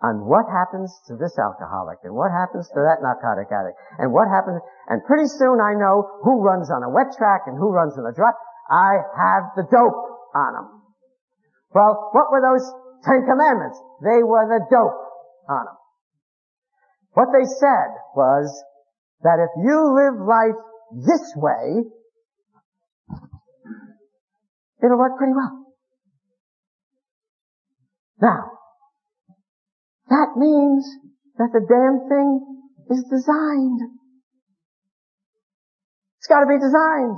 on what happens to this alcoholic and what happens to that narcotic addict and what happens, and pretty soon I know who runs on a wet track and who runs on a dry. I have the dope on them. Well, what were those Ten Commandments? They were the dope on them. What they said was that if you live life this way, it'll work pretty well. Now, that means that the damn thing is designed. It's gotta be designed.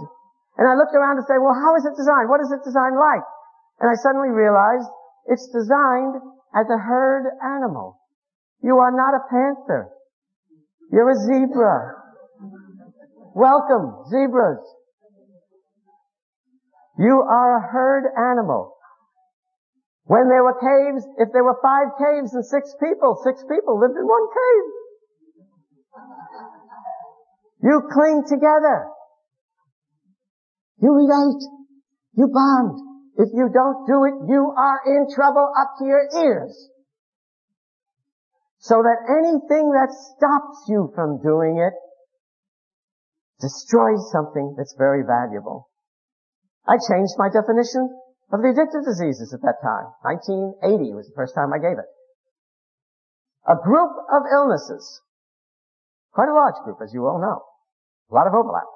And I looked around and said, well, how is it designed? What is it designed like? And I suddenly realized it's designed as a herd animal. You are not a panther. You're a zebra. Welcome, zebras. You are a herd animal. When there were caves, if there were five caves and six people, six people lived in one cave. You cling together. You relate. You bond. If you don't do it, you are in trouble up to your ears. So that anything that stops you from doing it destroys something that's very valuable. I changed my definition of the addictive diseases at that time. 1980 was the first time I gave it. A group of illnesses, quite a large group as you all know, a lot of overlap.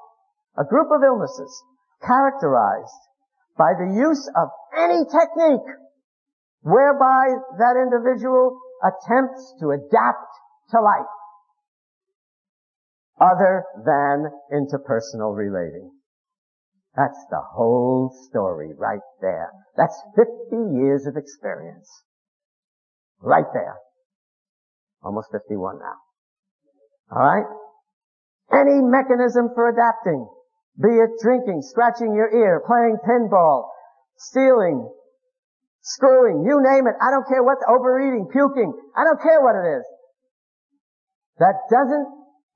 A group of illnesses characterized by the use of any technique whereby that individual attempts to adapt to life other than interpersonal relating. That's the whole story right there. That's 50 years of experience. Right there. Almost 51 now. Alright? Any mechanism for adapting, be it drinking, scratching your ear, playing pinball, stealing, screwing, you name it. I don't care what, overeating, puking. I don't care what it is. That doesn't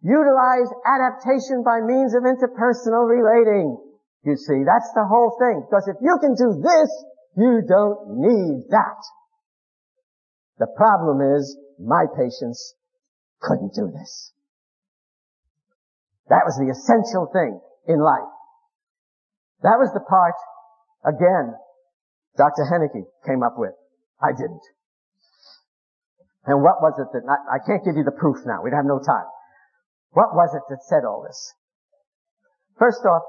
utilize adaptation by means of interpersonal relating. You see, that's the whole thing. Because if you can do this, you don't need that. The problem is, my patients couldn't do this. That was the essential thing in life. That was the part, again, Dr. Henneke came up with. I didn't. And what was it that, I, I can't give you the proof now. We'd have no time. What was it that said all this? First off,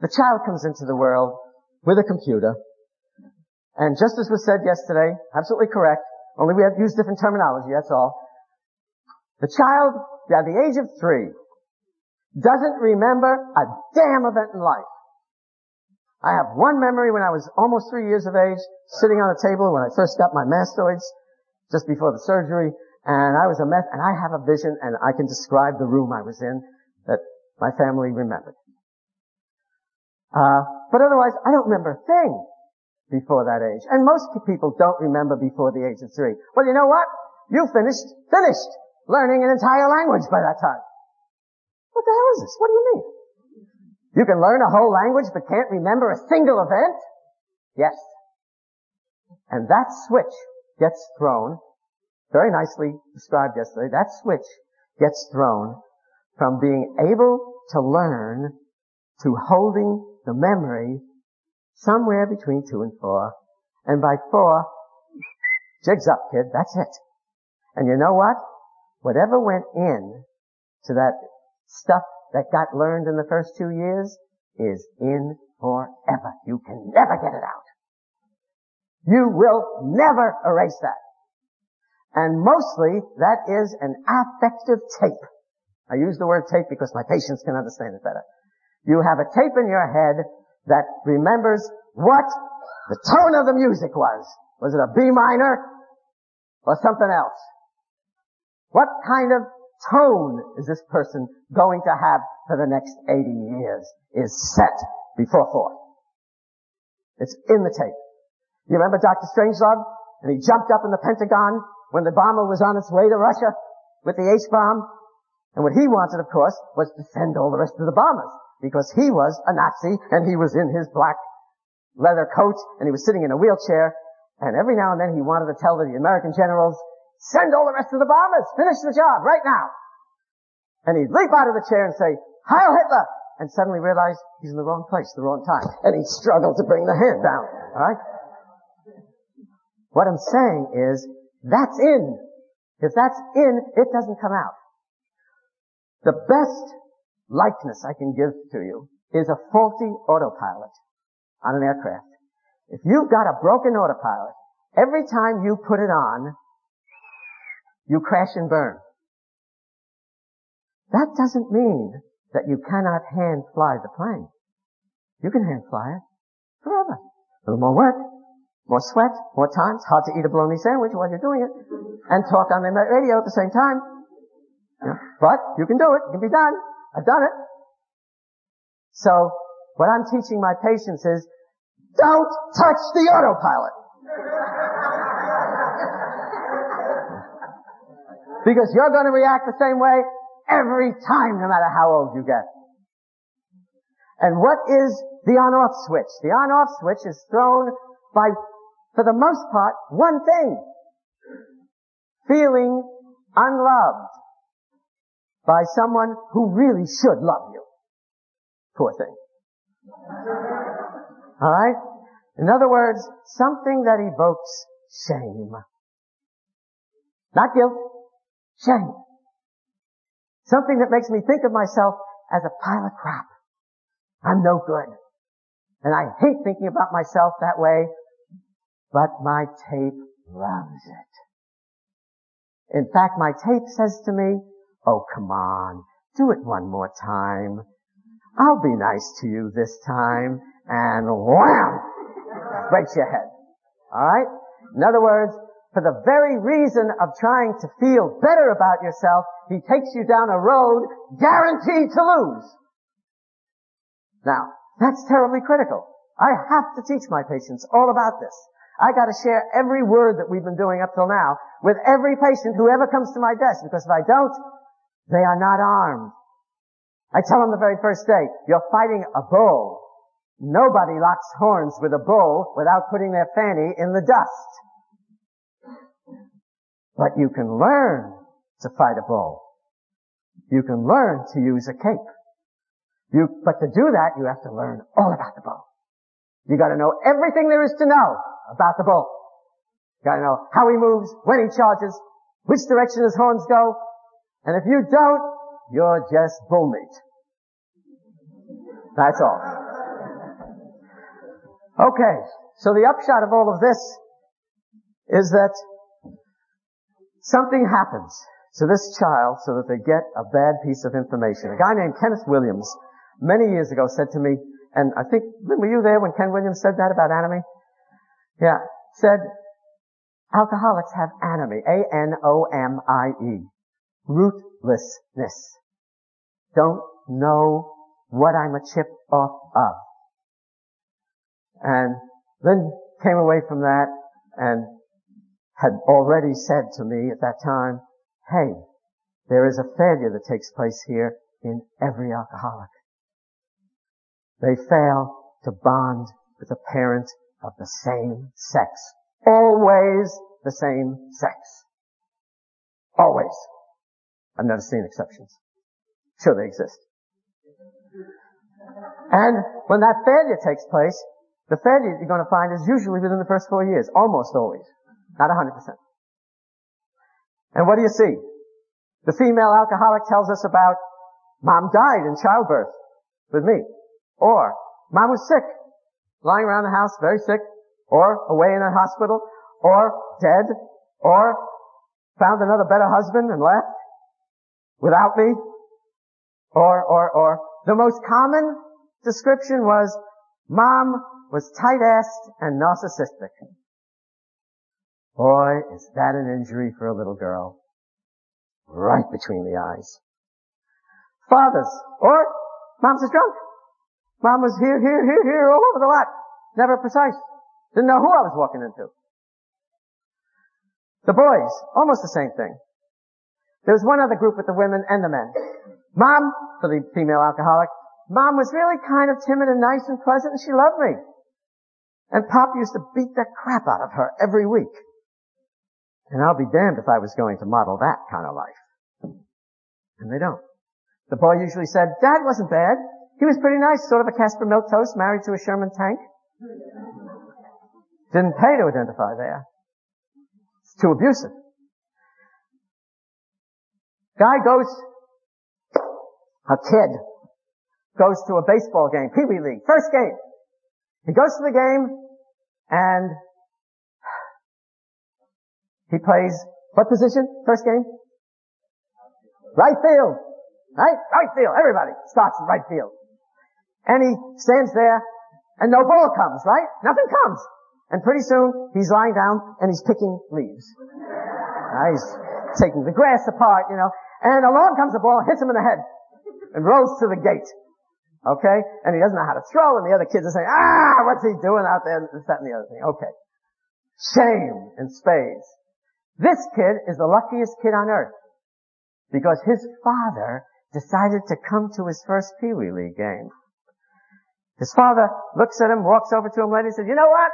the child comes into the world with a computer, and just as was said yesterday, absolutely correct, only we have used different terminology, that's all. The child, at the age of three, doesn't remember a damn event in life. I have one memory when I was almost three years of age, sitting on a table when I first got my mastoids, just before the surgery, and I was a mess, and I have a vision, and I can describe the room I was in that my family remembered. Uh, but otherwise, I don't remember a thing before that age. And most people don't remember before the age of three. Well, you know what? You finished, finished learning an entire language by that time. What the hell is this? What do you mean? You can learn a whole language but can't remember a single event? Yes. And that switch gets thrown, very nicely described yesterday, that switch gets thrown from being able to learn to holding the memory somewhere between two and four. And by four, jigs up, kid. That's it. And you know what? Whatever went in to that stuff that got learned in the first two years is in forever. You can never get it out. You will never erase that. And mostly that is an affective tape. I use the word tape because my patients can understand it better. You have a tape in your head that remembers what the tone of the music was. Was it a B minor or something else? What kind of tone is this person going to have for the next 80 years is set before four. It's in the tape. You remember Dr. Strangelove? And he jumped up in the Pentagon when the bomber was on its way to Russia with the H-bomb. And what he wanted, of course, was to send all the rest of the bombers because he was a Nazi and he was in his black leather coat and he was sitting in a wheelchair and every now and then he wanted to tell the American generals, send all the rest of the bombers, finish the job right now. And he'd leap out of the chair and say, Heil Hitler! And suddenly realize he's in the wrong place, the wrong time. And he'd struggle to bring the hand down. Alright? What I'm saying is, that's in. If that's in, it doesn't come out. The best likeness I can give to you is a faulty autopilot on an aircraft. If you've got a broken autopilot every time you put it on, you crash and burn. That doesn't mean that you cannot hand fly the plane. You can hand fly it forever. A little more work, more sweat, more time. It's hard to eat a bologna sandwich while you're doing it and talk on the radio at the same time. Yeah. But you can do it. It can be done. I've done it. So what I'm teaching my patients is don't touch the autopilot. *laughs* because you're going to react the same way every time, no matter how old you get. And what is the on-off switch? The on-off switch is thrown by, for the most part, one thing. Feeling unloved by someone who really should love you. Poor thing. Alright? In other words, something that evokes shame. Not guilt, shame. Something that makes me think of myself as a pile of crap. I'm no good. And I hate thinking about myself that way, but my tape loves it. In fact, my tape says to me, oh come on, do it one more time. I'll be nice to you this time, and wham! Breaks your head. Alright? In other words, for the very reason of trying to feel better about yourself, he takes you down a road guaranteed to lose. Now, that's terribly critical. I have to teach my patients all about this. I gotta share every word that we've been doing up till now with every patient who ever comes to my desk, because if I don't, they are not armed. I tell them the very first day, you're fighting a bull. Nobody locks horns with a bull without putting their fanny in the dust. But you can learn to fight a bull. You can learn to use a cape. You, but to do that, you have to learn all about the bull. You gotta know everything there is to know about the bull. You gotta know how he moves, when he charges, which direction his horns go. And if you don't, you're just bull meat. That's all. Okay, so the upshot of all of this is that Something happens to this child so that they get a bad piece of information. A guy named Kenneth Williams many years ago said to me, and I think, were you there when Ken Williams said that about anomie? Yeah, said, alcoholics have anomie, A-N-O-M-I-E, rootlessness. Don't know what I'm a chip off of. And then came away from that and had already said to me at that time, hey, there is a failure that takes place here in every alcoholic. They fail to bond with a parent of the same sex. Always the same sex. Always. I've never seen exceptions. Sure they exist. And when that failure takes place, the failure you're going to find is usually within the first four years. Almost always. Not 100%. And what do you see? The female alcoholic tells us about mom died in childbirth with me. Or mom was sick, lying around the house, very sick, or away in a hospital, or dead, or found another better husband and left without me. Or, or, or. The most common description was mom was tight-assed and narcissistic. Boy, is that an injury for a little girl. Right between the eyes. Fathers, oh, or mom's a drunk. Mom was here, here, here, here, all over the lot. Never precise. Didn't know who I was walking into. The boys, almost the same thing. There was one other group with the women and the men. Mom, for the female alcoholic, mom was really kind of timid and nice and pleasant and she loved me. And Pop used to beat the crap out of her every week. And I'll be damned if I was going to model that kind of life. And they don't. The boy usually said, Dad wasn't bad. He was pretty nice, sort of a Caspar Milquetoast married to a Sherman tank. Didn't pay to identify there. It's too abusive. Guy goes, a kid goes to a baseball game, Pee Wee League, first game. He goes to the game and He plays what position? First game? Right field. Right? Right field. Everybody starts in right field. And he stands there and no ball comes, right? Nothing comes. And pretty soon he's lying down and he's picking leaves. He's taking the grass apart, you know. And along comes a ball, hits him in the head and rolls to the gate. Okay? And he doesn't know how to throw and the other kids are saying, ah, what's he doing out there? This, that, and the other thing. Okay. Shame in spades. This kid is the luckiest kid on earth because his father decided to come to his first Pee Wee League game. His father looks at him, walks over to him later and says, you know what?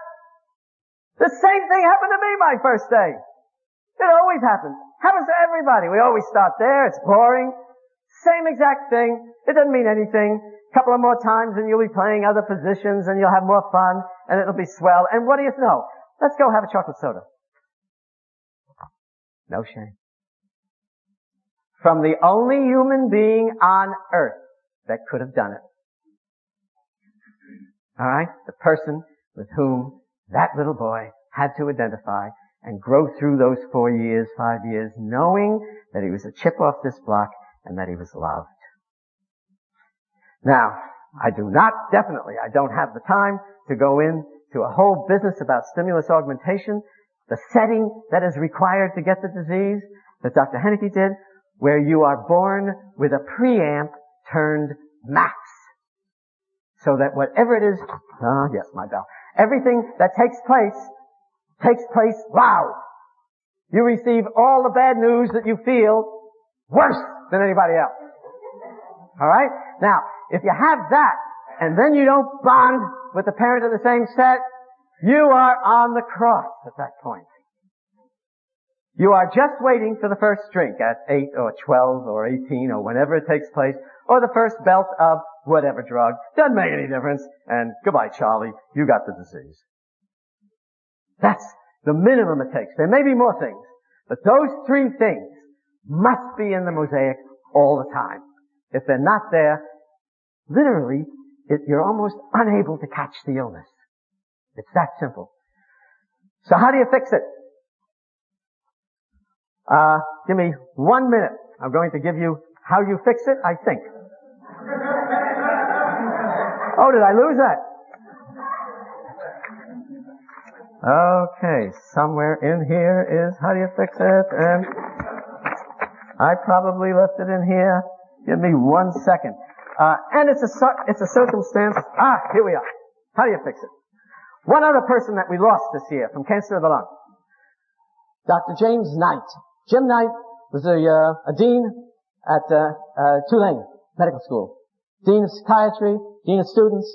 The same thing happened to me my first day. It always happens. Happens to everybody. We always start there. It's boring. Same exact thing. It doesn't mean anything. A couple of more times and you'll be playing other positions and you'll have more fun and it'll be swell. And what do you know? Let's go have a chocolate soda. No shame. From the only human being on earth that could have done it. Alright? The person with whom that little boy had to identify and grow through those four years, five years, knowing that he was a chip off this block and that he was loved. Now, I do not, definitely, I don't have the time to go into a whole business about stimulus augmentation, the setting that is required to get the disease that Dr. Henneke did, where you are born with a preamp turned max. So that whatever it is, ah, yes, my bell. Everything that takes place, takes place loud. You receive all the bad news that you feel worse than anybody else. Alright? Now, if you have that, and then you don't bond with the parent of the same set, you are on the cross at that point. You are just waiting for the first drink at 8 or 12 or 18 or whenever it takes place, or the first belt of whatever drug. Doesn't make any difference. And goodbye, Charlie. You got the disease. That's the minimum it takes. There may be more things, but those three things must be in the mosaic all the time. If they're not there, literally, it, you're almost unable to catch the illness. It's that simple. So how do you fix it? Uh, give me one minute. I'm going to give you how you fix it, I think. Oh, did I lose that? Okay, somewhere in here is how do you fix it? And I probably left it in here. Give me one second. Uh, and it's a it's a circumstance. Ah, here we are. How do you fix it? One other person that we lost this year from cancer of the lung, Dr. James Knight. Jim Knight was a, uh, a dean at uh, uh Tulane Medical School, dean of psychiatry, dean of students,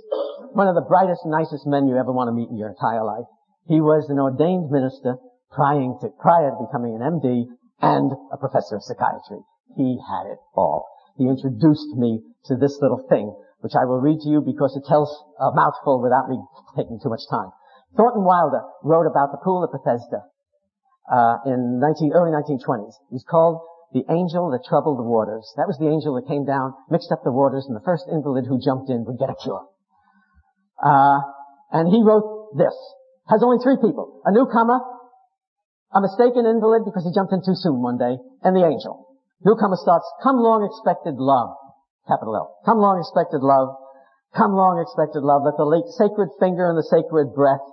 one of the brightest, nicest men you ever want to meet in your entire life. He was an ordained minister prior to, prior to becoming an MD and a professor of psychiatry. He had it all. He introduced me to this little thing, which I will read to you because it tells a mouthful without me taking too much time. Thornton Wilder wrote about the pool at Bethesda uh, in 19, early 1920s. He's called the angel that troubled the waters. That was the angel that came down, mixed up the waters, and the first invalid who jumped in would get a cure. Uh, and he wrote this. Has only three people. A newcomer, a mistaken invalid because he jumped in too soon one day, and the angel. Newcomer starts, come long expected love. Capital L. Come long expected love. Come long expected love. Let the sacred finger and the sacred breath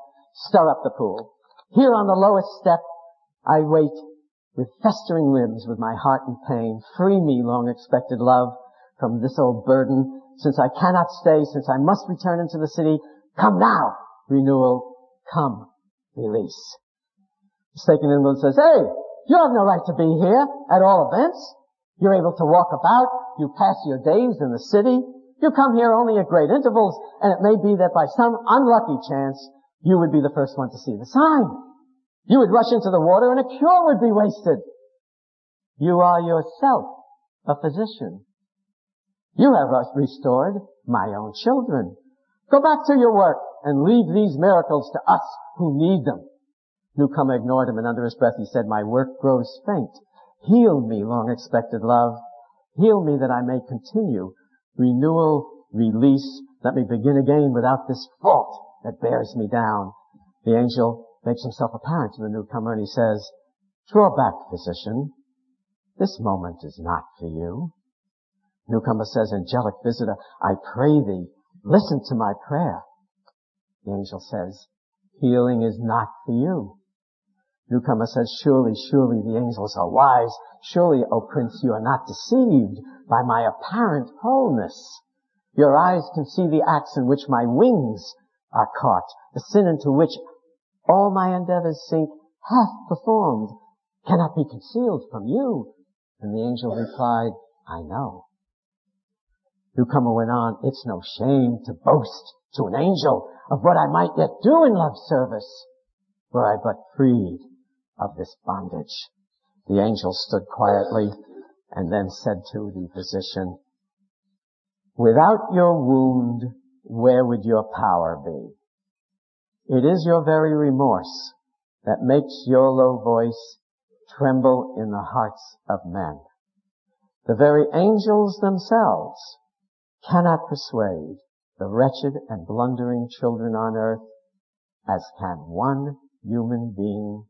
stir up the pool. Here on the lowest step, I wait with festering limbs with my heart in pain. Free me, long expected love, from this old burden. Since I cannot stay, since I must return into the city, come now, renewal, come, release. Mistaken invalid says, hey, you have no right to be here at all events. You're able to walk about. You pass your days in the city. You come here only at great intervals, and it may be that by some unlucky chance, you would be the first one to see the sign. You would rush into the water and a cure would be wasted. You are yourself a physician. You have restored my own children. Go back to your work and leave these miracles to us who need them. Newcomer ignored him and under his breath he said, my work grows faint. Heal me, long expected love. Heal me that I may continue. Renewal, release. Let me begin again without this fault that bears me down. The angel makes himself apparent to the newcomer and he says, Draw back, physician. This moment is not for you. Newcomer says, angelic visitor, I pray thee, listen to my prayer. The angel says, healing is not for you. Newcomer says, surely, surely the angels are wise. Surely, O prince, you are not deceived by my apparent wholeness. Your eyes can see the acts in which my wings are caught, the sin into which all my endeavors sink, half performed, cannot be concealed from you. And the angel replied, I know. Newcomer went on, it's no shame to boast to an angel of what I might yet do in love service, were I but freed of this bondage. The angel stood quietly and then said to the physician, without your wound, where would your power be? It is your very remorse that makes your low voice tremble in the hearts of men. The very angels themselves cannot persuade the wretched and blundering children on earth as can one human being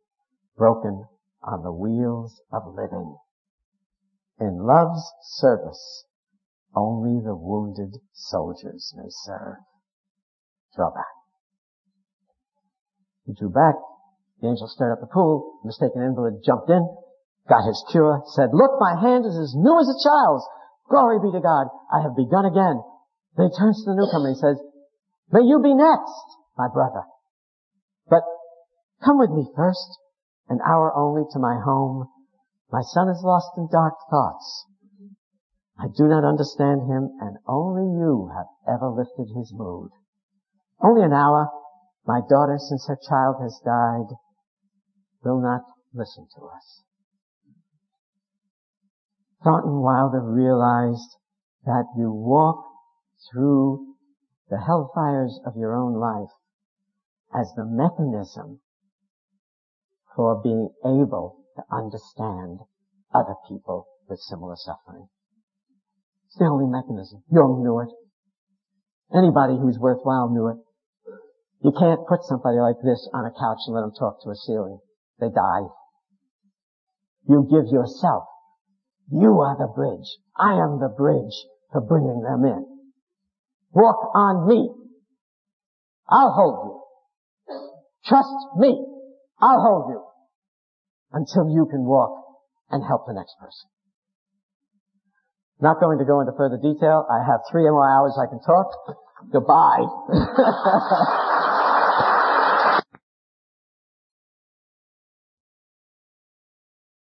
broken on the wheels of living. In love's service, only the wounded soldiers may serve. Draw back. He drew back. The angel stirred up the pool. The mistaken invalid jumped in, got his cure, said, look, my hand is as new as a child's. Glory be to God. I have begun again. Then he turns to the newcomer and says, may you be next, my brother. But come with me first, an hour only to my home. My son is lost in dark thoughts. I do not understand him and only you have ever lifted his mood. Only an hour. My daughter, since her child has died, will not listen to us. Thornton Wilder realized that you walk through the hellfires of your own life as the mechanism for being able to understand other people with similar suffering. It's the only mechanism. Jung knew it. Anybody who's worthwhile knew it. You can't put somebody like this on a couch and let them talk to a ceiling. They die. You give yourself. You are the bridge. I am the bridge for bringing them in. Walk on me. I'll hold you. Trust me. I'll hold you until you can walk and help the next person. Not going to go into further detail. I have three more hours I can talk. Goodbye. *laughs*